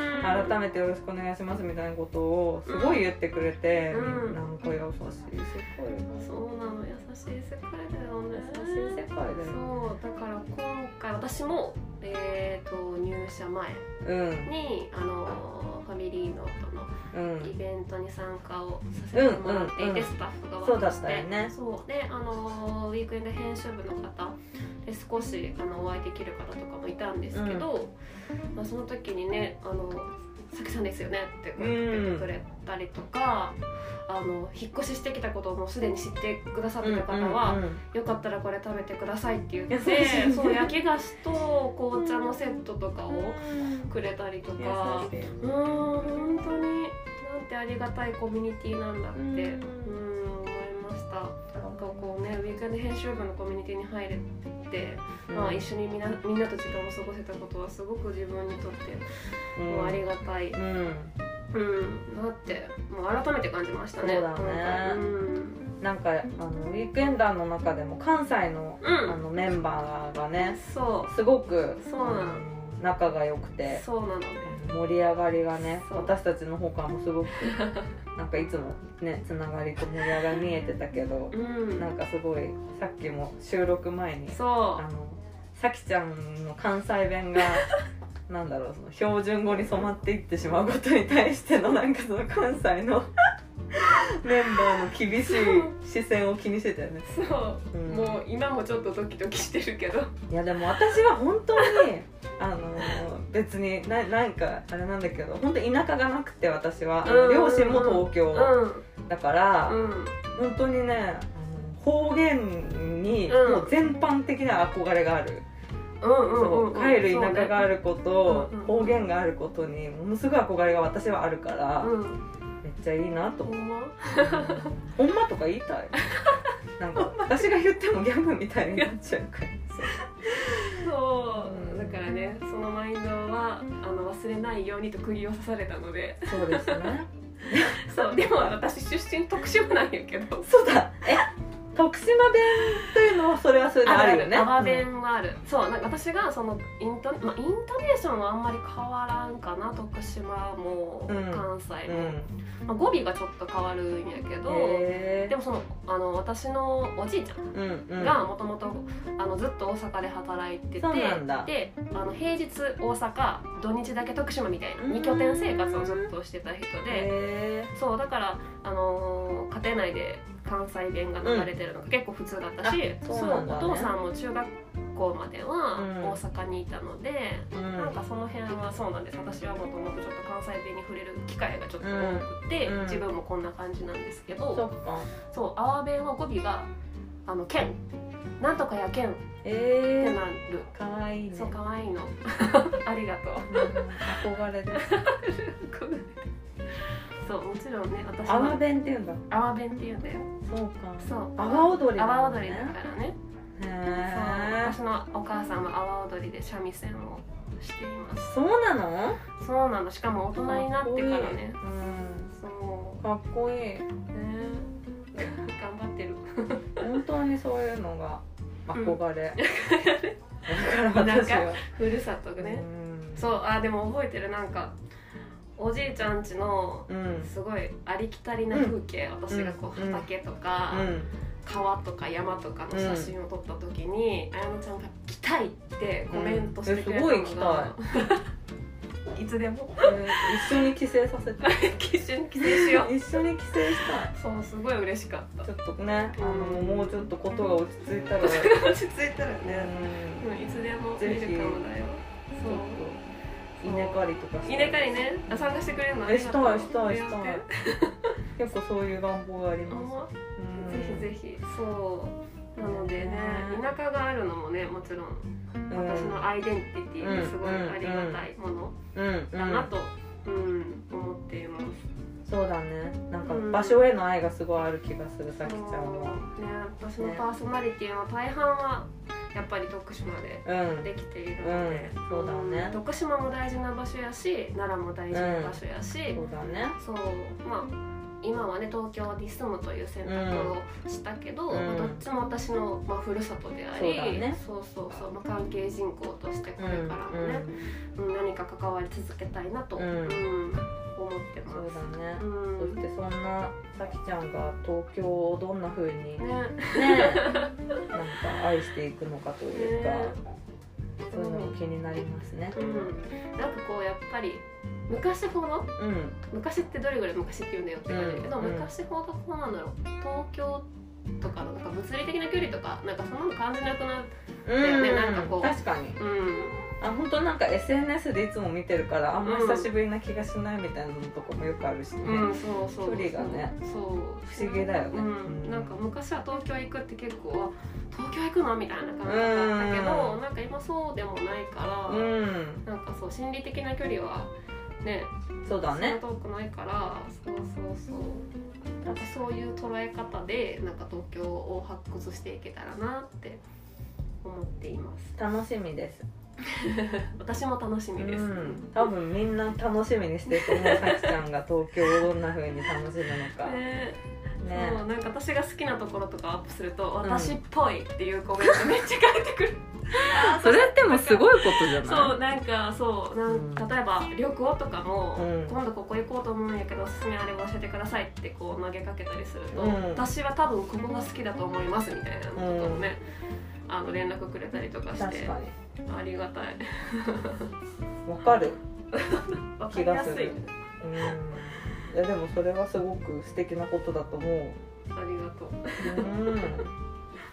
[SPEAKER 1] 改めてよろしくお願いしますみたいなことをすごい言ってくれて、
[SPEAKER 2] うん。
[SPEAKER 1] なんか優しい。世界だ
[SPEAKER 2] そうなの優しい世界だよね。
[SPEAKER 1] 優しい世界だよ
[SPEAKER 2] そうだから今回私もえー、と入社前
[SPEAKER 1] うん
[SPEAKER 2] にあのファミリーノートの
[SPEAKER 1] うん。
[SPEAKER 2] イベントに参加をさせてもらっていて、スタッフが
[SPEAKER 1] そうだったよね。
[SPEAKER 2] そう。であのウィークエンド編集部の方で少しあのお会いできる方とかもいたんですけど、まあ、その時にね「あのさきさんですよね」って声かけてくれたりとか、あの引っ越ししてきたことをもうすでに知ってくださってる方は、
[SPEAKER 1] うんうんうん。
[SPEAKER 2] よかったらこれ食べてくださいって言って
[SPEAKER 1] い。
[SPEAKER 2] そう焼き菓子と紅茶のセットとかをくれたりとか。
[SPEAKER 1] 優しいう
[SPEAKER 2] ーん本当になんてありがたいコミュニティなんだって。
[SPEAKER 1] うん
[SPEAKER 2] した。なんかこうねウィークエンド編集部のコミュニティに入れて、まあ、一緒にみんなみんなと時間を過ごせたことはすごく自分にとってもうありがたい、
[SPEAKER 1] うん。
[SPEAKER 2] うん、だってもう改めて感じましたね。
[SPEAKER 1] そうだね。
[SPEAKER 2] なんかうん。
[SPEAKER 1] なんかあのウィークエンダーの中でも関西の,、
[SPEAKER 2] うん。
[SPEAKER 1] あのメンバーがね
[SPEAKER 2] そ
[SPEAKER 1] すごく
[SPEAKER 2] そうなの
[SPEAKER 1] 仲が良く
[SPEAKER 2] う
[SPEAKER 1] て。
[SPEAKER 2] そうなの。ね
[SPEAKER 1] 盛り上がりがね私たちの方からもすごく なんかいつもねつながりと盛り上がり見えてたけど
[SPEAKER 2] うん。
[SPEAKER 1] なんかすごいさっきも収録前に
[SPEAKER 2] そ
[SPEAKER 1] あのさきちゃんの関西弁が なんだろうその標準語に染まっていってしまうことに対してのなんかその関西のメンバーの厳しい視線を気にしてたよね。
[SPEAKER 2] うそう、
[SPEAKER 1] うん
[SPEAKER 2] もう今もちょっとドキドキしてるけど。
[SPEAKER 1] いやでも私は本当に あの別にななんかあれなんだけど本当田舎がなくて私は、
[SPEAKER 2] うん。
[SPEAKER 1] 両親も東京
[SPEAKER 2] う
[SPEAKER 1] だから、
[SPEAKER 2] んうん。
[SPEAKER 1] 本当にね方言に
[SPEAKER 2] うん。
[SPEAKER 1] もう全般的な憧れがある、
[SPEAKER 2] うんう
[SPEAKER 1] 帰る田舎があること、
[SPEAKER 2] うんうん。
[SPEAKER 1] 方言があることにものすごい憧れが私はあるから、
[SPEAKER 2] うん
[SPEAKER 1] ちゃいいなと
[SPEAKER 2] ほ
[SPEAKER 1] 思う、ほんま？とか言いたい？なんか私が言ってもギャグみたいになっちゃうから。
[SPEAKER 2] そう、
[SPEAKER 1] うん
[SPEAKER 2] だからねそのマインドはあの忘れないようにと釘を刺されたので。
[SPEAKER 1] そうですね。
[SPEAKER 2] そうでも私出身徳島なんやけど。
[SPEAKER 1] そうだ。え徳島弁というのはそれはそれであるよね。
[SPEAKER 2] あるある弁はある、そうなんか私がそのイント,、まあ、イントネーションはあんまり変わらんかな徳島も
[SPEAKER 1] うん
[SPEAKER 2] 関西も、
[SPEAKER 1] うん、
[SPEAKER 2] まあ、語尾がちょっと変わるんやけど、
[SPEAKER 1] へ
[SPEAKER 2] でもそのあの私のおじいちゃん
[SPEAKER 1] うんうん。
[SPEAKER 2] がもともとあのずっと大阪で働いててであの平日大阪土日だけ徳島みたいな2拠点生活をずっとしてた人で。
[SPEAKER 1] へ
[SPEAKER 2] そうだから、あのー家庭内で関西弁が流れてるのが結構普通だったし、
[SPEAKER 1] うなんだね。
[SPEAKER 2] お父さんも中学校までは
[SPEAKER 1] うん。
[SPEAKER 2] 大阪にいたので、
[SPEAKER 1] ーうん。
[SPEAKER 2] なんかその辺はそうなんです。私はもともとちょっと関西弁に触れる機会がちょっと多くて、
[SPEAKER 1] うん。
[SPEAKER 2] 自分もこんな感じなんですけど、
[SPEAKER 1] そっか。
[SPEAKER 2] そう阿波弁は語尾が「あの県なんとかや県」って
[SPEAKER 1] え
[SPEAKER 2] な
[SPEAKER 1] ー、
[SPEAKER 2] る、
[SPEAKER 1] かわいいね。
[SPEAKER 2] そう可愛いの。ありがとう。
[SPEAKER 1] うん。憧れです
[SPEAKER 2] そうもちろんね私
[SPEAKER 1] 阿波
[SPEAKER 2] は
[SPEAKER 1] 弁っていうんだ。
[SPEAKER 2] 阿波弁っていうんだよ。
[SPEAKER 1] そうか。
[SPEAKER 2] そう。
[SPEAKER 1] 阿波踊り
[SPEAKER 2] 阿波踊りだからね。そう
[SPEAKER 1] へ
[SPEAKER 2] 私のお母さんは阿波踊りで三味線をしています。
[SPEAKER 1] ーそうなの？
[SPEAKER 2] そうなの。しかも大人になってからね。
[SPEAKER 1] う
[SPEAKER 2] そ
[SPEAKER 1] んかっこいい。う
[SPEAKER 2] ね。頑張ってる。
[SPEAKER 1] 本当にそういうのが憧れ、だから
[SPEAKER 2] なんか
[SPEAKER 1] 私は
[SPEAKER 2] ふるさとがね。
[SPEAKER 1] うん。
[SPEAKER 2] そう。あでも覚えてる。なんかおじいちゃん家の
[SPEAKER 1] うん。
[SPEAKER 2] すごいありきたりな風景、私がこう
[SPEAKER 1] うん。
[SPEAKER 2] 畑とか、
[SPEAKER 1] うん。
[SPEAKER 2] 川とか山とかの写真を撮った時に、あやのちゃんが「来たい!」ってコメントしてくれたのが、
[SPEAKER 1] うん。えすごい
[SPEAKER 2] い。つでも。
[SPEAKER 1] えー一緒に帰省させて。
[SPEAKER 2] 一緒に帰省しよう。
[SPEAKER 1] 一緒に帰省したい。
[SPEAKER 2] そうすごい嬉しかった。
[SPEAKER 1] ちょっとね、あの
[SPEAKER 2] うん
[SPEAKER 1] もうちょっとことが落ち着いたら、
[SPEAKER 2] 落ち着いたら
[SPEAKER 1] う
[SPEAKER 2] ね、
[SPEAKER 1] ん、
[SPEAKER 2] うん、いつでも見るかもだよ。
[SPEAKER 1] ちょっと稲刈りとか
[SPEAKER 2] 稲刈りね。あ参加してくれるの？
[SPEAKER 1] えしたいしたいしたい。結構そういう願望がありま、
[SPEAKER 2] ま？す
[SPEAKER 1] うん、
[SPEAKER 2] ぜひぜひ。そう。なのでね
[SPEAKER 1] ね。
[SPEAKER 2] 田舎があるのもねもちろん
[SPEAKER 1] うん。
[SPEAKER 2] 私のアイデンティティにすごいありがたいもの
[SPEAKER 1] うん。うん
[SPEAKER 2] だなと、うん思っています。
[SPEAKER 1] そうだね。なんか
[SPEAKER 2] うん。
[SPEAKER 1] 場所への愛がすごいある気がするさきちゃんは。
[SPEAKER 2] ね私のパーソナリティの大半はやっぱり徳島で
[SPEAKER 1] うん。
[SPEAKER 2] できているので、
[SPEAKER 1] うん。そうだね。
[SPEAKER 2] ん徳島も大事な場所やし奈良も大事な場所やし、
[SPEAKER 1] そうだね。
[SPEAKER 2] そうまあ今はね東京に住むという選択をしたけど、
[SPEAKER 1] うん。
[SPEAKER 2] まあどっちも私の、まあ、ふるさとであり
[SPEAKER 1] そうだね。
[SPEAKER 2] そうそうそうまあ、関係人口としてこれからもね、うん何か関わり続けたいなと、
[SPEAKER 1] うん。
[SPEAKER 2] うん思ってま
[SPEAKER 1] そう
[SPEAKER 2] す。
[SPEAKER 1] だね。
[SPEAKER 2] うん。
[SPEAKER 1] そしてそんなさきちゃんが東京をどんな風にね。
[SPEAKER 2] ね
[SPEAKER 1] なんか愛していくのかというか、
[SPEAKER 2] ね。そ
[SPEAKER 1] そういうのも気になりますね。
[SPEAKER 2] うん、なんかこうやっぱり昔ほど
[SPEAKER 1] うん。
[SPEAKER 2] 昔ってどれぐらい昔って言うんだよって感じだけど、
[SPEAKER 1] うん。うん。
[SPEAKER 2] 昔ほどこうなんだろう東京とかのなんか物理的な距離とかなんかそんなの感じなくなって
[SPEAKER 1] うん。
[SPEAKER 2] ねなんかこう。
[SPEAKER 1] 確かに。
[SPEAKER 2] うん
[SPEAKER 1] あ本当なんか SNS でいつも見てるからあんま
[SPEAKER 2] うん
[SPEAKER 1] 久しぶりな気がしないみたいなのとかもよくあるしね、
[SPEAKER 2] うん、そうそう
[SPEAKER 1] 距離がね
[SPEAKER 2] そう。
[SPEAKER 1] 不思議だよね、
[SPEAKER 2] うん、なんか昔は東京行くって結構あ東京行くのみたいな感じだったけど、
[SPEAKER 1] うん。
[SPEAKER 2] なんか今そうでもないから、
[SPEAKER 1] うん。
[SPEAKER 2] なんかそう心理的な距離はね
[SPEAKER 1] そうだね。
[SPEAKER 2] そんな遠くないからそうそうそう。なんかそういう捉え方でなんか東京を発掘していけたらなって思っています。
[SPEAKER 1] 楽しみです
[SPEAKER 2] 私も楽しみです、
[SPEAKER 1] うん、多分みんな楽しみにしてると思うさきちゃんが東京をどんな風に楽しむのか。
[SPEAKER 2] ね。
[SPEAKER 1] ね。
[SPEAKER 2] そうなんか私が好きなところとかアップすると「
[SPEAKER 1] ん。
[SPEAKER 2] 私っぽい」っていうコメントめっちゃ返ってくる。
[SPEAKER 1] それってもすごいことじゃない？
[SPEAKER 2] そうなんかそうなん、
[SPEAKER 1] うん。
[SPEAKER 2] 例えば旅行とかも、
[SPEAKER 1] うん。
[SPEAKER 2] 今度ここ行こうと思うんやけどおすすめあれば教えてくださいってこう投げかけたりすると、
[SPEAKER 1] うん。
[SPEAKER 2] 私は多分ここが好きだと思いますみたいなことをね、あの連絡くれたりとかして
[SPEAKER 1] 確かに。
[SPEAKER 2] ありがたい。
[SPEAKER 1] わか る。
[SPEAKER 2] わかりやすい。
[SPEAKER 1] うん。いやでもそれはすごく素敵なことだと思う。
[SPEAKER 2] ありがとう。
[SPEAKER 1] うん。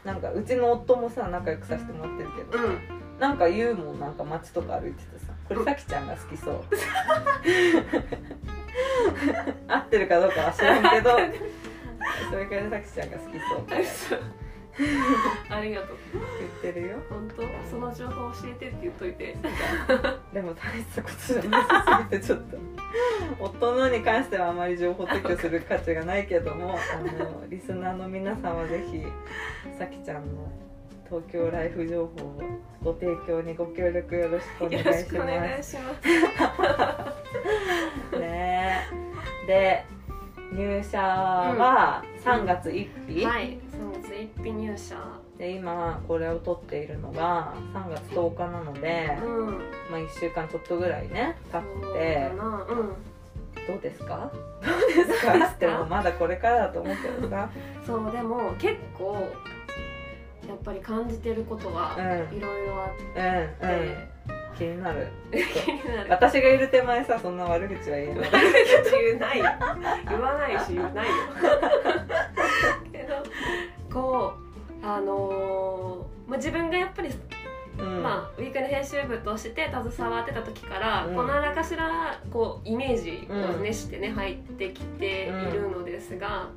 [SPEAKER 1] なんかうちの夫もさ仲良くさせてもらってるけど、
[SPEAKER 2] うん。
[SPEAKER 1] なんか言うもんなんか街とか歩いててさこれさきちゃんが好きそう。合ってるかどうかは知らんけどそれくらいさきちゃんが好きそう
[SPEAKER 2] ありがとう。
[SPEAKER 1] 言ってるよ。
[SPEAKER 2] 本当？その情報教えてって言っといて。
[SPEAKER 1] でも大したことじゃなさすぎてちょっと。夫のに関してはあまり情報提供する価値がないけどもあのリスナーの皆さんはぜひさきちゃんの東京ライフ情報をご提供にご協力よろしくお願い
[SPEAKER 2] よろし
[SPEAKER 1] しま
[SPEAKER 2] くお願い
[SPEAKER 1] す。
[SPEAKER 2] します
[SPEAKER 1] ねで入社は3月1日、
[SPEAKER 2] はい3月1日入社。
[SPEAKER 1] で今これを撮っているのが3月10日なので、
[SPEAKER 2] うん。
[SPEAKER 1] まあ、1週間ちょっとぐらいね経って。
[SPEAKER 2] そうん。
[SPEAKER 1] どうですか？どうですか？ってもまだこれからだと思うけどさ
[SPEAKER 2] そうでも結構やっぱり感じてることは
[SPEAKER 1] うん。
[SPEAKER 2] いろいろあっ
[SPEAKER 1] うんうん。
[SPEAKER 2] て、
[SPEAKER 1] 気になる。
[SPEAKER 2] 気になる。
[SPEAKER 1] 私がいる手前さそんな悪口は言えない。
[SPEAKER 2] 言うない。よ言わないし言わないよこうあのーまあ、自分がやっぱり、
[SPEAKER 1] うん。
[SPEAKER 2] まあ、ウィークの編集部として携わってた時から、
[SPEAKER 1] うん。
[SPEAKER 2] こう何らかしらこうイメージを
[SPEAKER 1] うん。
[SPEAKER 2] 熱してね入ってきているのですが、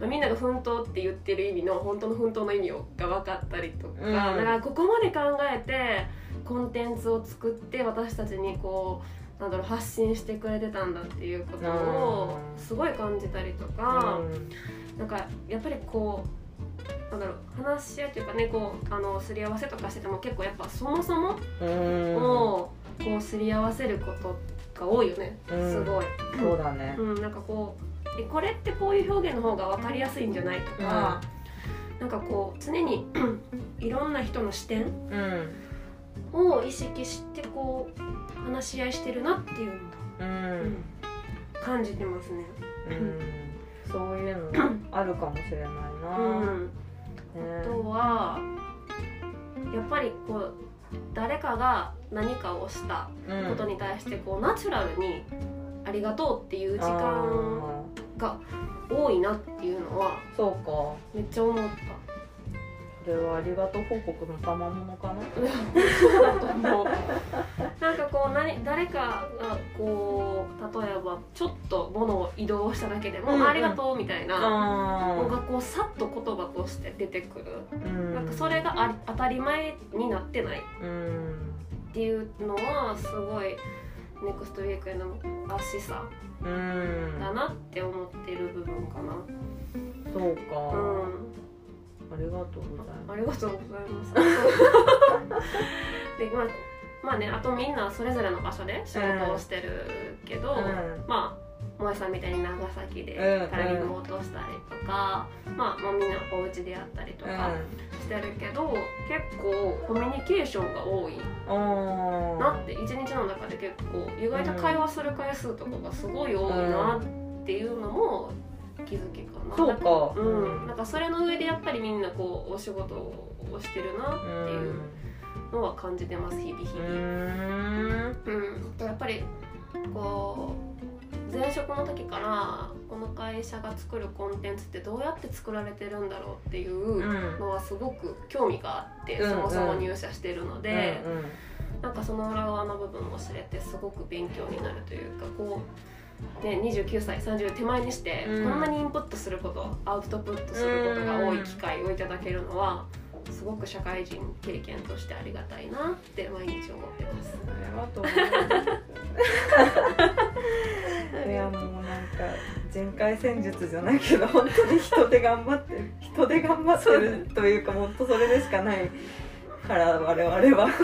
[SPEAKER 2] まあ、みんなが奮闘って言ってる意味の本当の奮闘の意味をが分かったりとか,、
[SPEAKER 1] うん。
[SPEAKER 2] だからここまで考えてコンテンツを作って私たちにこうなんだろう発信してくれてたんだっていうことを
[SPEAKER 1] うん。
[SPEAKER 2] すごい感じたりとか、
[SPEAKER 1] うん。
[SPEAKER 2] なんかやっぱりこうなんだろう話し合いというかねこうあのすり合わせとかしてても結構やっぱそもそも
[SPEAKER 1] うん。
[SPEAKER 2] をこうすり合わせることが多いよね、
[SPEAKER 1] うん
[SPEAKER 2] すごい。
[SPEAKER 1] そうだね。
[SPEAKER 2] うん、なんかこうえこれってこういう表現の方が分かりやすいんじゃないとか、なんかこう常に いろんな人の視点
[SPEAKER 1] うん。
[SPEAKER 2] を意識してこう話し合いしてるなっていうのを、
[SPEAKER 1] う
[SPEAKER 2] うん
[SPEAKER 1] ん。
[SPEAKER 2] 感じてますね。
[SPEAKER 1] うん。そういうの あるかもしれないな、
[SPEAKER 2] うん、
[SPEAKER 1] ね。
[SPEAKER 2] あとはやっぱりこう誰かが何かをした
[SPEAKER 1] うん。
[SPEAKER 2] ことに対してこうナチュラルに「ありがとう」っていう時間
[SPEAKER 1] あ
[SPEAKER 2] が多いなっていうのは
[SPEAKER 1] ー。そうか。
[SPEAKER 2] めっちゃ思った。
[SPEAKER 1] これはありがとう報告の賜物かな。
[SPEAKER 2] そうだと思うなんかこう何誰かがこう例えばちょっと物を移動しただけでも「
[SPEAKER 1] うんうん。
[SPEAKER 2] ありがとう」みたいな
[SPEAKER 1] あ
[SPEAKER 2] のがこうさっと言葉として出てくる、
[SPEAKER 1] うん。
[SPEAKER 2] なんかそれがあり当たり前になってない。
[SPEAKER 1] うん
[SPEAKER 2] っていうのはすごいネクストウィークへのらしさ
[SPEAKER 1] うん。
[SPEAKER 2] だなって思ってる部分かな。
[SPEAKER 1] そうか、
[SPEAKER 2] うん
[SPEAKER 1] ありがとうござい
[SPEAKER 2] あ
[SPEAKER 1] ま
[SPEAKER 2] りがとうございます。でまあまあねあとみんなそれぞれの場所で仕事をしてるけど、
[SPEAKER 1] す
[SPEAKER 2] まあ萌さんみたいに長崎で
[SPEAKER 1] うん。
[SPEAKER 2] からリモートしたりとか、まあ、まあみんなお家でやったりと
[SPEAKER 1] うん。
[SPEAKER 2] かしてるけど、結構コミュニケーションが多い
[SPEAKER 1] うん
[SPEAKER 2] なって一日の中で結構意外と会話する回数とかがすごい多いなっていうのも気づきかな。
[SPEAKER 1] そうか。
[SPEAKER 2] うん、なんかそれの上でやっぱりみんなこうお仕事をしてるなっていうのは感じてます日々日
[SPEAKER 1] う
[SPEAKER 2] 々。
[SPEAKER 1] ん。
[SPEAKER 2] うん、でやっぱりこう前職の時からこの会社が作るコンテンツってどうやって作られてるんだろうっていうのはすごく興味があって、
[SPEAKER 1] うん。
[SPEAKER 2] そもそも入社してるので、
[SPEAKER 1] うんうん。
[SPEAKER 2] なんかその裏側の部分も知れてすごく勉強になるというかこう、ね、29歳30手前にして
[SPEAKER 1] うん。
[SPEAKER 2] こんなにインプットすることアウトプットすることが多い機会をいただけるのはすごく社会人経験としてありがたいなって毎日思ってます。
[SPEAKER 1] いやもうなんか人海戦術じゃないけど本当に人で頑張ってる 人で頑張ってるというか本当それでしかないから我々は。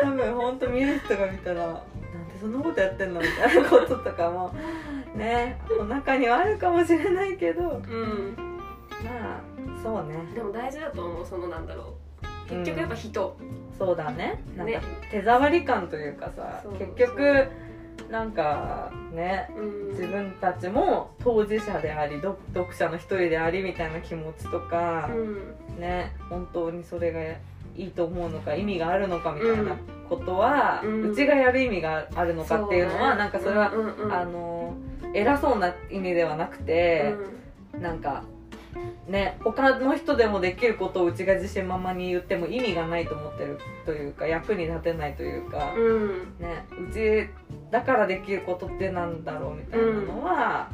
[SPEAKER 1] 多分本当見る人が見たらそんなことやってんのみたいなこととかもねお中にはあるかもしれないけどま
[SPEAKER 2] うん。
[SPEAKER 1] あそうね。
[SPEAKER 2] でも大事だと思うそのなんだろう。結局やっぱ人、
[SPEAKER 1] そうだね。なんか
[SPEAKER 2] ね。
[SPEAKER 1] 手触り感というかさ
[SPEAKER 2] そう
[SPEAKER 1] 結局なんかね
[SPEAKER 2] うん。
[SPEAKER 1] 自分たちも当事者であり読読者の一人でありみたいな気持ちとか
[SPEAKER 2] う、ん。
[SPEAKER 1] ね本当にそれがいいと思うのか意味があるのかみたいなことは、
[SPEAKER 2] う
[SPEAKER 1] うんちがやる意味があるのかっていうのは
[SPEAKER 2] そね
[SPEAKER 1] なんかそれは、
[SPEAKER 2] うんうんうん。
[SPEAKER 1] あの偉そうな意味ではなくて、なんかね他の人でもできることをうちが自信ままに言っても意味がないと思ってるというか役に立てないというか、
[SPEAKER 2] うん。
[SPEAKER 1] ね、うちだからできることってなんだろうみたいなのは、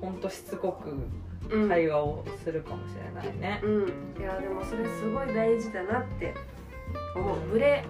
[SPEAKER 1] ほんとしつこく
[SPEAKER 2] うん
[SPEAKER 1] 会話をするかもしれないね。
[SPEAKER 2] うん。いやでもそれすごい大事だなって思う。ブレ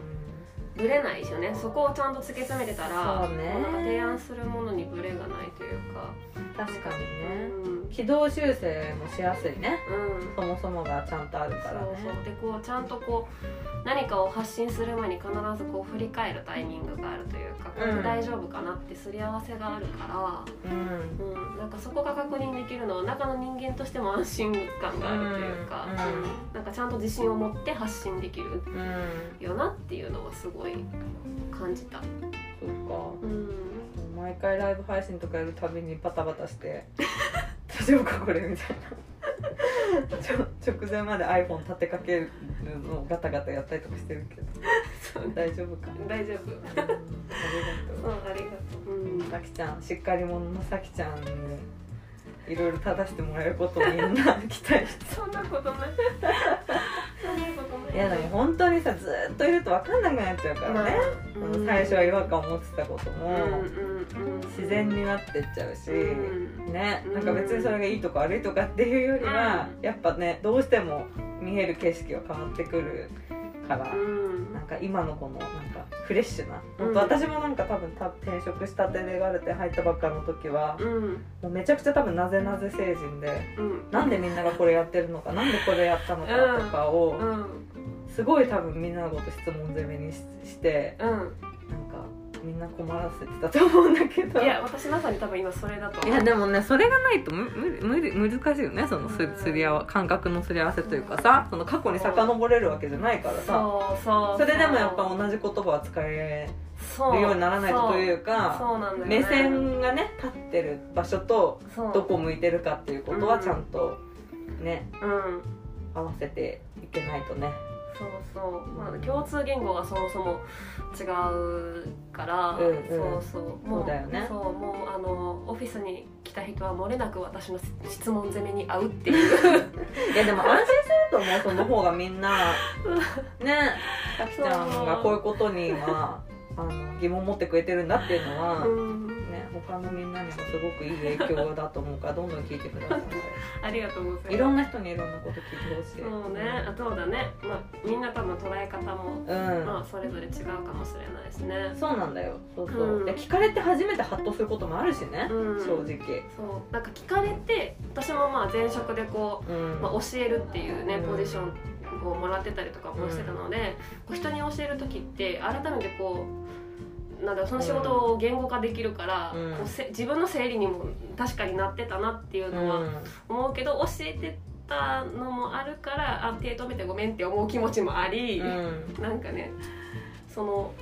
[SPEAKER 2] ブレないですよね。そこをちゃんと突き詰めてたら
[SPEAKER 1] そうね。
[SPEAKER 2] なんか提案するものにブレがないというか。
[SPEAKER 1] 確かにね。
[SPEAKER 2] うん、
[SPEAKER 1] 軌道修正もしやすいね。
[SPEAKER 2] うん。
[SPEAKER 1] そもそもがちゃんとあるからね。
[SPEAKER 2] そうそう。でこうちゃんとこう何かを発信する前に必ずこう振り返るタイミングがあるというかこれで大丈夫かなってすり合わせがあるから、
[SPEAKER 1] うん。
[SPEAKER 2] うん、なんかそこが確認できるのは中の人間としても安心感があるというか、
[SPEAKER 1] うん。
[SPEAKER 2] うんなんかちゃんと自信を持って発信できる
[SPEAKER 1] うん。
[SPEAKER 2] よなっていうのはすごい感じた。
[SPEAKER 1] そっか。
[SPEAKER 2] うん
[SPEAKER 1] 毎回ライブ配信とかやるたびにバタバタして大丈夫かこれみたいな。ちょ直前まで iPhone 立てかけるのをガタガタやったりとかしてるけど
[SPEAKER 2] そう
[SPEAKER 1] 大丈夫か
[SPEAKER 2] 大丈夫。
[SPEAKER 1] うんありがとう。
[SPEAKER 2] うんありがとう。うん。
[SPEAKER 1] さきちゃんしっかり者のさきちゃんにいろいろ正してもらえることをみんな期待して。
[SPEAKER 2] そんなことない。そんなことない。
[SPEAKER 1] いやでも本当にさずーっといると分かんなくなっちゃうからね、
[SPEAKER 2] うん
[SPEAKER 1] その最初は違和感を持ってたことも、
[SPEAKER 2] うんうんうん
[SPEAKER 1] 自然になってっちゃうし、
[SPEAKER 2] うん
[SPEAKER 1] ね。
[SPEAKER 2] うん。
[SPEAKER 1] なんか別にそれがいいとか悪いとかっていうよりは、やっぱねどうしても見える景色は変わってくるから、
[SPEAKER 2] うん。
[SPEAKER 1] なんか今のこのなんかフレッシュな、
[SPEAKER 2] うん。
[SPEAKER 1] 私もなんか多分た転職したてでガルテ入ったばっかの時は、
[SPEAKER 2] うん。
[SPEAKER 1] もうめちゃくちゃ多分なぜなぜ成人で
[SPEAKER 2] うん。
[SPEAKER 1] なんでみんながこれやってるのかなんでこれやったのかとかを、
[SPEAKER 2] うん。
[SPEAKER 1] すごい多分みんなのこと質問攻めにしして
[SPEAKER 2] うん
[SPEAKER 1] みんな困らせてたと思うんだけど。
[SPEAKER 2] いや私まさに多分今それだと
[SPEAKER 1] いやでもねそれがないとむむ難しいよね。そのす
[SPEAKER 2] うん。
[SPEAKER 1] すり合わ感覚のすり合わせというかさ。その過去に遡れるわけじゃないからさ。
[SPEAKER 2] そうそう
[SPEAKER 1] それでもやっぱ同じ言葉は使えるようにならないとというか
[SPEAKER 2] そう。なんだよね。
[SPEAKER 1] 目線がね立ってる場所とどこ向いてるかっていうことは
[SPEAKER 2] うん
[SPEAKER 1] ちゃんとね
[SPEAKER 2] うん。
[SPEAKER 1] 合わせていけないとね
[SPEAKER 2] そうそう、まあ、共通言語がそもそも違うから、
[SPEAKER 1] うんうん。
[SPEAKER 2] そうそう。も
[SPEAKER 1] そうだよね。
[SPEAKER 2] そうもうあのオフィスに来た人は漏れなく私の質問攻めに合うっていう。
[SPEAKER 1] いやでも安心すると思うその方がみんな。ね。さきちゃんがこういうことにはあの疑問持ってくれてるんだっていうのは、
[SPEAKER 2] うん
[SPEAKER 1] ね、他のみんなにもすごくいい影響だと思うからどんどん聞いてくださ
[SPEAKER 2] ありがとうございます。
[SPEAKER 1] いいろんな人にいろんなこと聞いてほしい。
[SPEAKER 2] そうね。あそうだね、まあ、みんな多分捉え方も、
[SPEAKER 1] うん、
[SPEAKER 2] まあ、それぞれ違うかもしれないですね。
[SPEAKER 1] そうなんだよ。そうそう、
[SPEAKER 2] うん。
[SPEAKER 1] で聞かれて初めてハッとすることもあるしね、
[SPEAKER 2] うん。
[SPEAKER 1] 正直。
[SPEAKER 2] そう。なんか聞かれて私もまあ前職でこう
[SPEAKER 1] うん、
[SPEAKER 2] まあ、教えるっていうね
[SPEAKER 1] うん。
[SPEAKER 2] ポジションをもらってたりとかもしてたので、こう人に教える時って改めてこうなんだその仕事を言語化できるから、
[SPEAKER 1] うん。
[SPEAKER 2] こうせ自分の整理にも確かになってたなっていうのは思うけど、教えてたのもあるからあ手止めてごめんって思う気持ちもあり、
[SPEAKER 1] うん。
[SPEAKER 2] なんかねその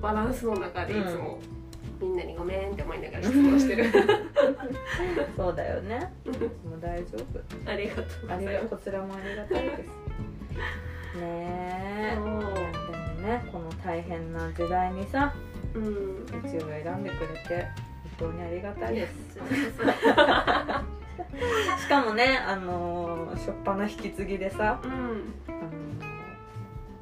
[SPEAKER 2] バランスの中でいつも、みんなにごめんって思いながら質問してる。
[SPEAKER 1] そうだよね。もう大丈夫。
[SPEAKER 2] ありがとうございます。
[SPEAKER 1] こちらもありがたいです。ねえ。でもねこの大変な時代にさ
[SPEAKER 2] うん。
[SPEAKER 1] うちを選んでくれて本当にありがたいです。しかもねあのー初っ端の引き継ぎでさ、
[SPEAKER 2] うん。
[SPEAKER 1] あのー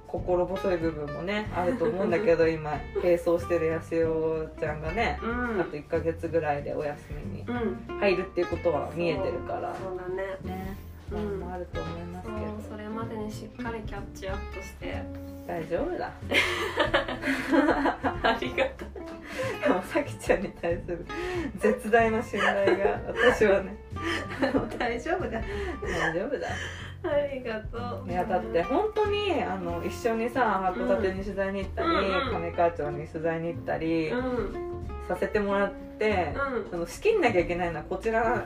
[SPEAKER 1] 心細い部分もねあると思うんだけど 今並走してるやしおちゃんがね
[SPEAKER 2] うん。
[SPEAKER 1] あと1ヶ月ぐらいでお休みに
[SPEAKER 2] うん。
[SPEAKER 1] 入るっていうことは見えてるから。
[SPEAKER 2] そうだね。
[SPEAKER 1] ね不
[SPEAKER 2] うん。
[SPEAKER 1] 安もあると思いますけど、
[SPEAKER 2] それまでにしっかりキャッチアップして。
[SPEAKER 1] 大丈夫だ。
[SPEAKER 2] ありがと
[SPEAKER 1] でもさきちゃんに対する絶大な信頼が私はね。大丈夫だ。大丈夫だ。
[SPEAKER 2] うありがとう。
[SPEAKER 1] いやだって本当にあの一緒にさ函館に取材に行ったり、
[SPEAKER 2] うん。うん
[SPEAKER 1] 金川町に取材に行ったり
[SPEAKER 2] うん。うん
[SPEAKER 1] させてもらって、その仕切んなきゃいけないのはこちら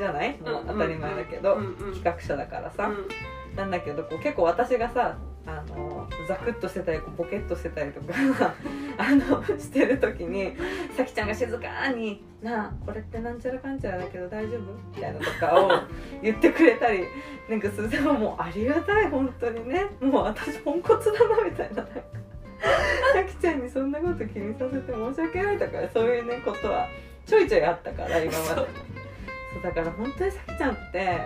[SPEAKER 1] じゃない？もう当たり前だけど、企画者だからさ、
[SPEAKER 2] うん。
[SPEAKER 1] なんだけどこう結構私がさあのザクッとしてたりこうボケっとしてたりとか あのしてる時にさきちゃんが静かに「なあこれってなんちゃらかんちゃらだけど大丈夫?」みたいなとかを 言ってくれたりなんかそれでももうありがたい本当にね。もう私ポンコツだなみたいな。さきちゃんにそんなこと気にさせて申し訳ないとかそういうねことはちょいちょいあったから今まで。そうだから本当にさきちゃんって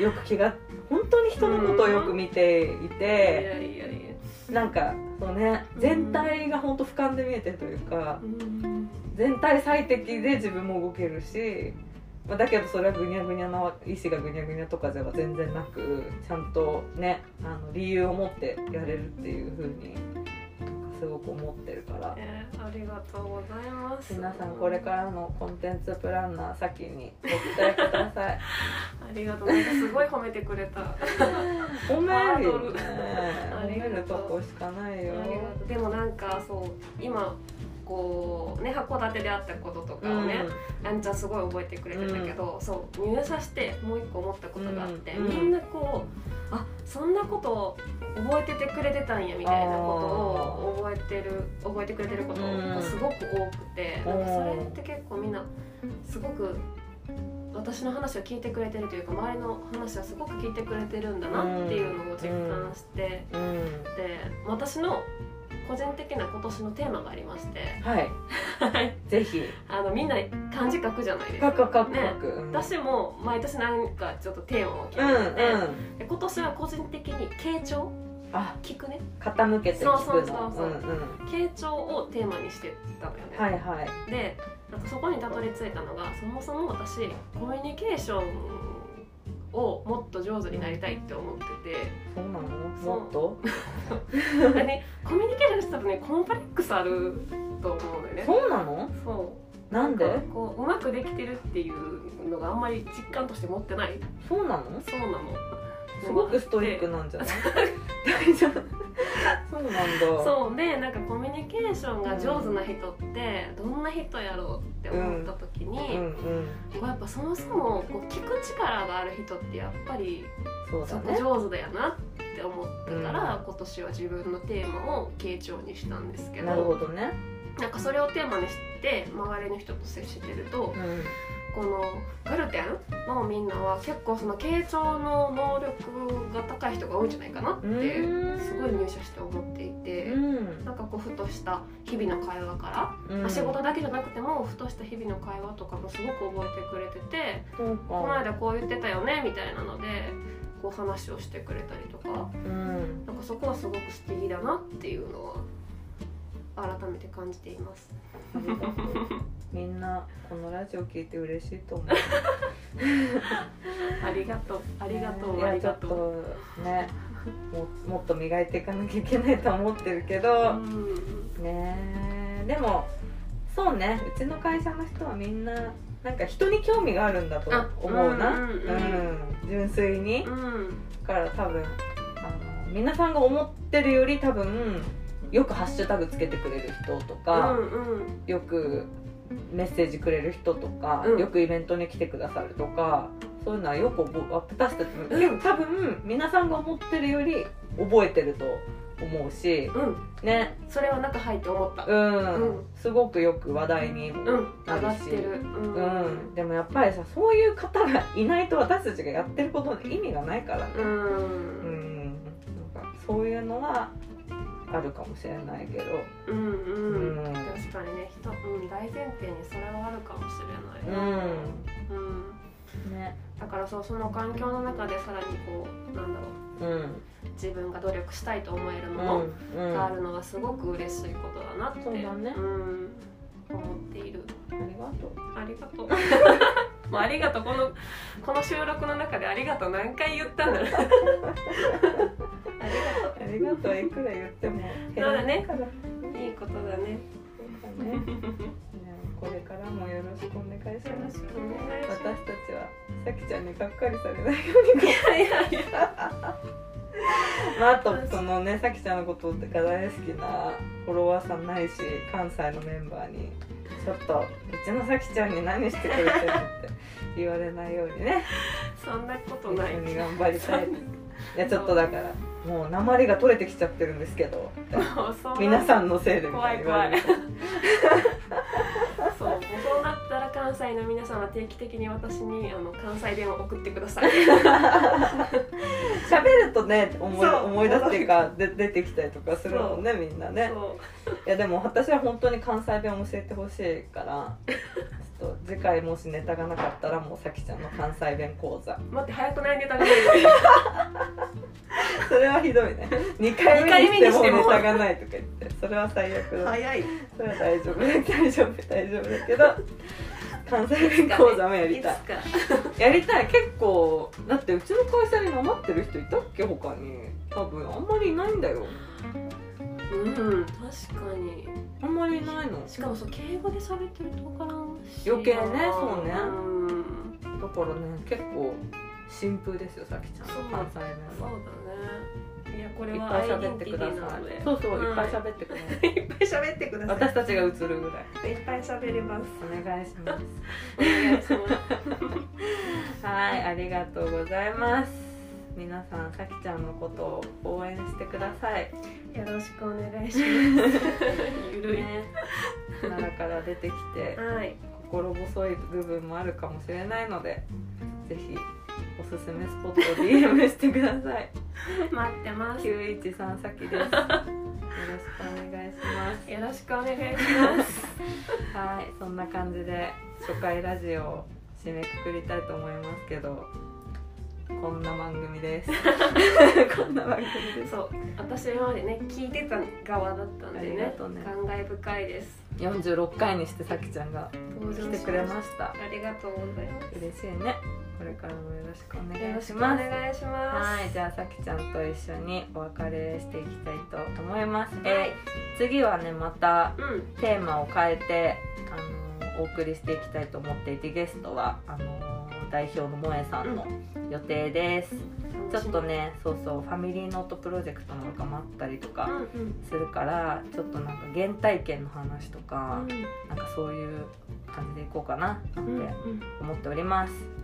[SPEAKER 1] よく気が本当に人のことをよく見てい
[SPEAKER 2] い
[SPEAKER 1] て、
[SPEAKER 2] やいやいや。
[SPEAKER 1] なんかそうね全体が本当俯瞰で見えてるというか
[SPEAKER 2] うん。
[SPEAKER 1] 全体最適で自分も動けるし、まあ、だけどそれはぐにゃぐにゃな意思がぐにゃぐにゃとかでは全然なくちゃんとねあの理由を持ってやれるっていうふうにすごく思ってるから。
[SPEAKER 2] えーありがとうございます。
[SPEAKER 1] 皆さんこれからのコンテンツプランナー先にご期待ください。
[SPEAKER 2] ありがとうなんかす。ごい褒めてくれた。
[SPEAKER 1] 褒めるよね。
[SPEAKER 2] ありがとう
[SPEAKER 1] 褒めるとこしかないよ。
[SPEAKER 2] ありがとう。でもなんかそう今こうね函館であったこととかをね、あん。ちゃんすごい覚えてくれてたけど、そう入社してもう一個思ったことがあって、
[SPEAKER 1] うん。
[SPEAKER 2] みんなこうあそんなこと覚えててくれてたんやみたいなことを覚えてる覚えてくれてることがすごく多くて、
[SPEAKER 1] うん。
[SPEAKER 2] なんかそれって結構みんなすごく私の話を聞いてくれてるというか周りの話はすごく聞いてくれてるんだなっていうのを実感して、で私の個人的な今年のテーマがありまして。
[SPEAKER 1] はい。ぜひ。
[SPEAKER 2] あのみんな漢字書くじゃないですか。
[SPEAKER 1] カクカクカ
[SPEAKER 2] ね。私も毎年なんかちょっとテーマを決
[SPEAKER 1] うんうん。
[SPEAKER 2] めてて、で今年は個人的に傾聴？
[SPEAKER 1] あ。
[SPEAKER 2] 聞くね。
[SPEAKER 1] 傾けて聞くの。
[SPEAKER 2] そうそうそうそう。
[SPEAKER 1] うんうん。
[SPEAKER 2] 傾聴をテーマにしてたのよね、
[SPEAKER 1] はいはい。
[SPEAKER 2] でなんかそこにたどり着いたのがそもそも私コミュニケーションをもっと上手になりたいって思ってて。
[SPEAKER 1] そうなの？もっと？
[SPEAKER 2] でねコミュニケーションしたらねコンプレックスあると思うんだよね。
[SPEAKER 1] そうなの？
[SPEAKER 2] そう。
[SPEAKER 1] なんで？
[SPEAKER 2] かこううまくできてるっていうのがあんまり実感として持ってない。
[SPEAKER 1] そうなの？
[SPEAKER 2] そうなの
[SPEAKER 1] すごくストイックなんじゃない？大丈夫。そうなんだ。
[SPEAKER 2] そう。でなんかコミュニケーションが上手な人ってどんな人やろうって思った時に、
[SPEAKER 1] うんうん
[SPEAKER 2] こうやっぱそもそもこう聞く力がある人ってやっぱりそこ
[SPEAKER 1] そうだね。
[SPEAKER 2] 上手だよなって思ったから、
[SPEAKER 1] うん。
[SPEAKER 2] 今年は自分のテーマを傾聴にしたんですけど
[SPEAKER 1] なるほどね。
[SPEAKER 2] なんかそれをテーマにして周りの人と接してると
[SPEAKER 1] うん
[SPEAKER 2] このガルテンのみんなは結構その傾聴の能力が高い人が多いんじゃないかなって
[SPEAKER 1] うん
[SPEAKER 2] すごい入社して思っていて。
[SPEAKER 1] うん
[SPEAKER 2] なんかこうふとした日々の会話から、
[SPEAKER 1] うん
[SPEAKER 2] まあ仕事だけじゃなくてもふとした日々の会話とかもすごく覚えてくれててこの
[SPEAKER 1] か
[SPEAKER 2] 間こう言ってたよねみたいなのでこう話をしてくれたりとか
[SPEAKER 1] うん
[SPEAKER 2] なんかそこはすごく素敵だなっていうのは改めて感じています。
[SPEAKER 1] みんなこのラジオ聞いて嬉しいと思う。
[SPEAKER 2] ありがとう。ありがとう。
[SPEAKER 1] いや
[SPEAKER 2] ありがとう。
[SPEAKER 1] ちょっとねももっと磨いていかなきゃいけないと思ってるけど、
[SPEAKER 2] うん。
[SPEAKER 1] ねえでもそうねうちの会社の人はみんななんか人に興味があるんだと思うな。
[SPEAKER 2] あうんうんうん。
[SPEAKER 1] うん純粋に。だ
[SPEAKER 2] うん。
[SPEAKER 1] から多分あの皆さんが思ってるより多分よくハッシュタグつけてくれる人と
[SPEAKER 2] う
[SPEAKER 1] か、
[SPEAKER 2] んうん。
[SPEAKER 1] よくメッセージくれる人とか、
[SPEAKER 2] うん。
[SPEAKER 1] よくイベントに来てくださるとかそういうのはよく私たちも、
[SPEAKER 2] うん。
[SPEAKER 1] 多分皆さんが思ってるより覚えてると思うし
[SPEAKER 2] うん。
[SPEAKER 1] ね。
[SPEAKER 2] それは中入って思った。
[SPEAKER 1] うん、
[SPEAKER 2] うん。
[SPEAKER 1] すごくよく話題にも、
[SPEAKER 2] うん。上がってる。うん。
[SPEAKER 1] うん。でもやっぱりさそういう方がいないと私たちがやってることの意味がないからね。
[SPEAKER 2] う
[SPEAKER 1] うんん。なんかそういうのはあるかもしれないけど、
[SPEAKER 2] うんうん、
[SPEAKER 1] うん
[SPEAKER 2] 確かにね人、うん、大前提にそれはあるかもしれ
[SPEAKER 1] う
[SPEAKER 2] ない。な、
[SPEAKER 1] ん。
[SPEAKER 2] うん。
[SPEAKER 1] ね。
[SPEAKER 2] だからそうその環境の中でさらにこうなんだろう。
[SPEAKER 1] うん。
[SPEAKER 2] 自分が努力したいと思える
[SPEAKER 1] う
[SPEAKER 2] もの
[SPEAKER 1] ん。うん。
[SPEAKER 2] があるのはすごく嬉しいことだなって、
[SPEAKER 1] そうだね。
[SPEAKER 2] うん、思っている。
[SPEAKER 1] ありがとう。
[SPEAKER 2] ありがとう もうありがとう。このこの収録の中でありがとう。何回言ったんだろう。ありがと
[SPEAKER 1] ありがとう。いくら言っても
[SPEAKER 2] そうだね。
[SPEAKER 1] い
[SPEAKER 2] いいことだね。
[SPEAKER 1] そうだねじゃあこれからもよろしくお願いし
[SPEAKER 2] よろ
[SPEAKER 1] ます。
[SPEAKER 2] しくお願いします。
[SPEAKER 1] 私たちはさきちゃんにがっかりされないように
[SPEAKER 2] いやいやいや
[SPEAKER 1] まああとそのねさきちゃんのことが大好きなフォロワーさんないし関西のメンバーにちょっとうちのさきちゃんに何してくれてるって言われないようにね。
[SPEAKER 2] そんなこと
[SPEAKER 1] 一
[SPEAKER 2] ない。
[SPEAKER 1] 緒に頑張りたい。いやちょっとだからもう鉛が取れてきちゃってるんですけど 皆さんのせいでみたいに言われる
[SPEAKER 2] そうもうそうなったら関西の皆さんは定期的に私にあの関西弁を送ってください。
[SPEAKER 1] 喋るとね思い思い出すっていうかで出てきたりとかするもんねみんなね。いやでも私は本当に関西弁を教えてほしいからちょっと次回もしネタがなかったらもうさきちゃんの関西弁講座。
[SPEAKER 2] 待って早くないネタがない。
[SPEAKER 1] それはひどいね。2回目にしてもネタがないとか言って。それは最悪だ。
[SPEAKER 2] 早い。
[SPEAKER 1] それは大丈夫。大丈夫。大丈夫だけど関西弁講座もやりたい。やりたい。結構だってうちの会社になまってる人いたっけ？他に。多分あんまりいないんだよ。
[SPEAKER 2] うん。確かに。
[SPEAKER 1] あんまりいないの？
[SPEAKER 2] しかもそう敬語で喋ってるとこから
[SPEAKER 1] 余計ねそうね。
[SPEAKER 2] うん
[SPEAKER 1] だからね結構新風ですよさきちゃんの関西弁は。
[SPEAKER 2] そうだねいやこれ
[SPEAKER 1] いっ
[SPEAKER 2] は
[SPEAKER 1] ぱい喋ってください。そうそう、い。っぱい喋ってください。
[SPEAKER 2] いっぱい喋ってください。
[SPEAKER 1] 私たちが映るぐらい。
[SPEAKER 2] いっぱい喋ります。
[SPEAKER 1] お願いします
[SPEAKER 2] お願いします。
[SPEAKER 1] はいありがとうございます。皆さんさきちゃんのことを応援してください。
[SPEAKER 2] よろしくお願いします。ゆるい、
[SPEAKER 1] ね。奈良から出てきて
[SPEAKER 2] はい。
[SPEAKER 1] 心細い部分もあるかもしれないのでぜひおすすめスポットを DM してください。
[SPEAKER 2] 待ってます。
[SPEAKER 1] 913さきです。よろしくお願いします。
[SPEAKER 2] よろしくお願いします。
[SPEAKER 1] はいそんな感じで初回ラジオを締めくくりたいと思いますけどこんな番組です。こんな番組です。
[SPEAKER 2] そう私今までね聞いてた側だったんでね
[SPEAKER 1] ね。
[SPEAKER 2] 感慨深いです。
[SPEAKER 1] 46回にしてさきちゃんが
[SPEAKER 2] 登場
[SPEAKER 1] 来てくれました。
[SPEAKER 2] ありがとうございます。
[SPEAKER 1] 嬉しいねこれからもよろしくお
[SPEAKER 2] よ
[SPEAKER 1] 願い
[SPEAKER 2] ろ
[SPEAKER 1] します。
[SPEAKER 2] 願いします
[SPEAKER 1] はいじゃあさきちゃんと一緒にお別れしていきたいと思います、
[SPEAKER 2] はい。
[SPEAKER 1] えー次はねまた
[SPEAKER 2] うん。
[SPEAKER 1] テーマを変えて、あのーお送りしていきたいと思っていてゲストはあのー代表の萌えさんの予定です、ちょっとねそうそうファミリーノートプロジェクトなんかもあったりと
[SPEAKER 2] うん
[SPEAKER 1] か
[SPEAKER 2] うん。
[SPEAKER 1] するからちょっとなんか原体験の話とか、
[SPEAKER 2] うん。
[SPEAKER 1] なんかそういう感じでいこうかななん
[SPEAKER 2] うん
[SPEAKER 1] て思っております。お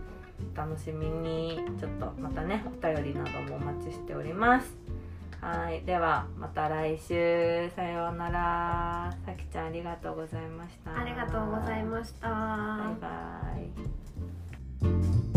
[SPEAKER 1] 楽しみに。ちょっとまたねお便りなどもお待ちしております。はいではまた来週。さようなら。さきちゃんありがとうございました。
[SPEAKER 2] ありがとうございました。
[SPEAKER 1] バイバイ。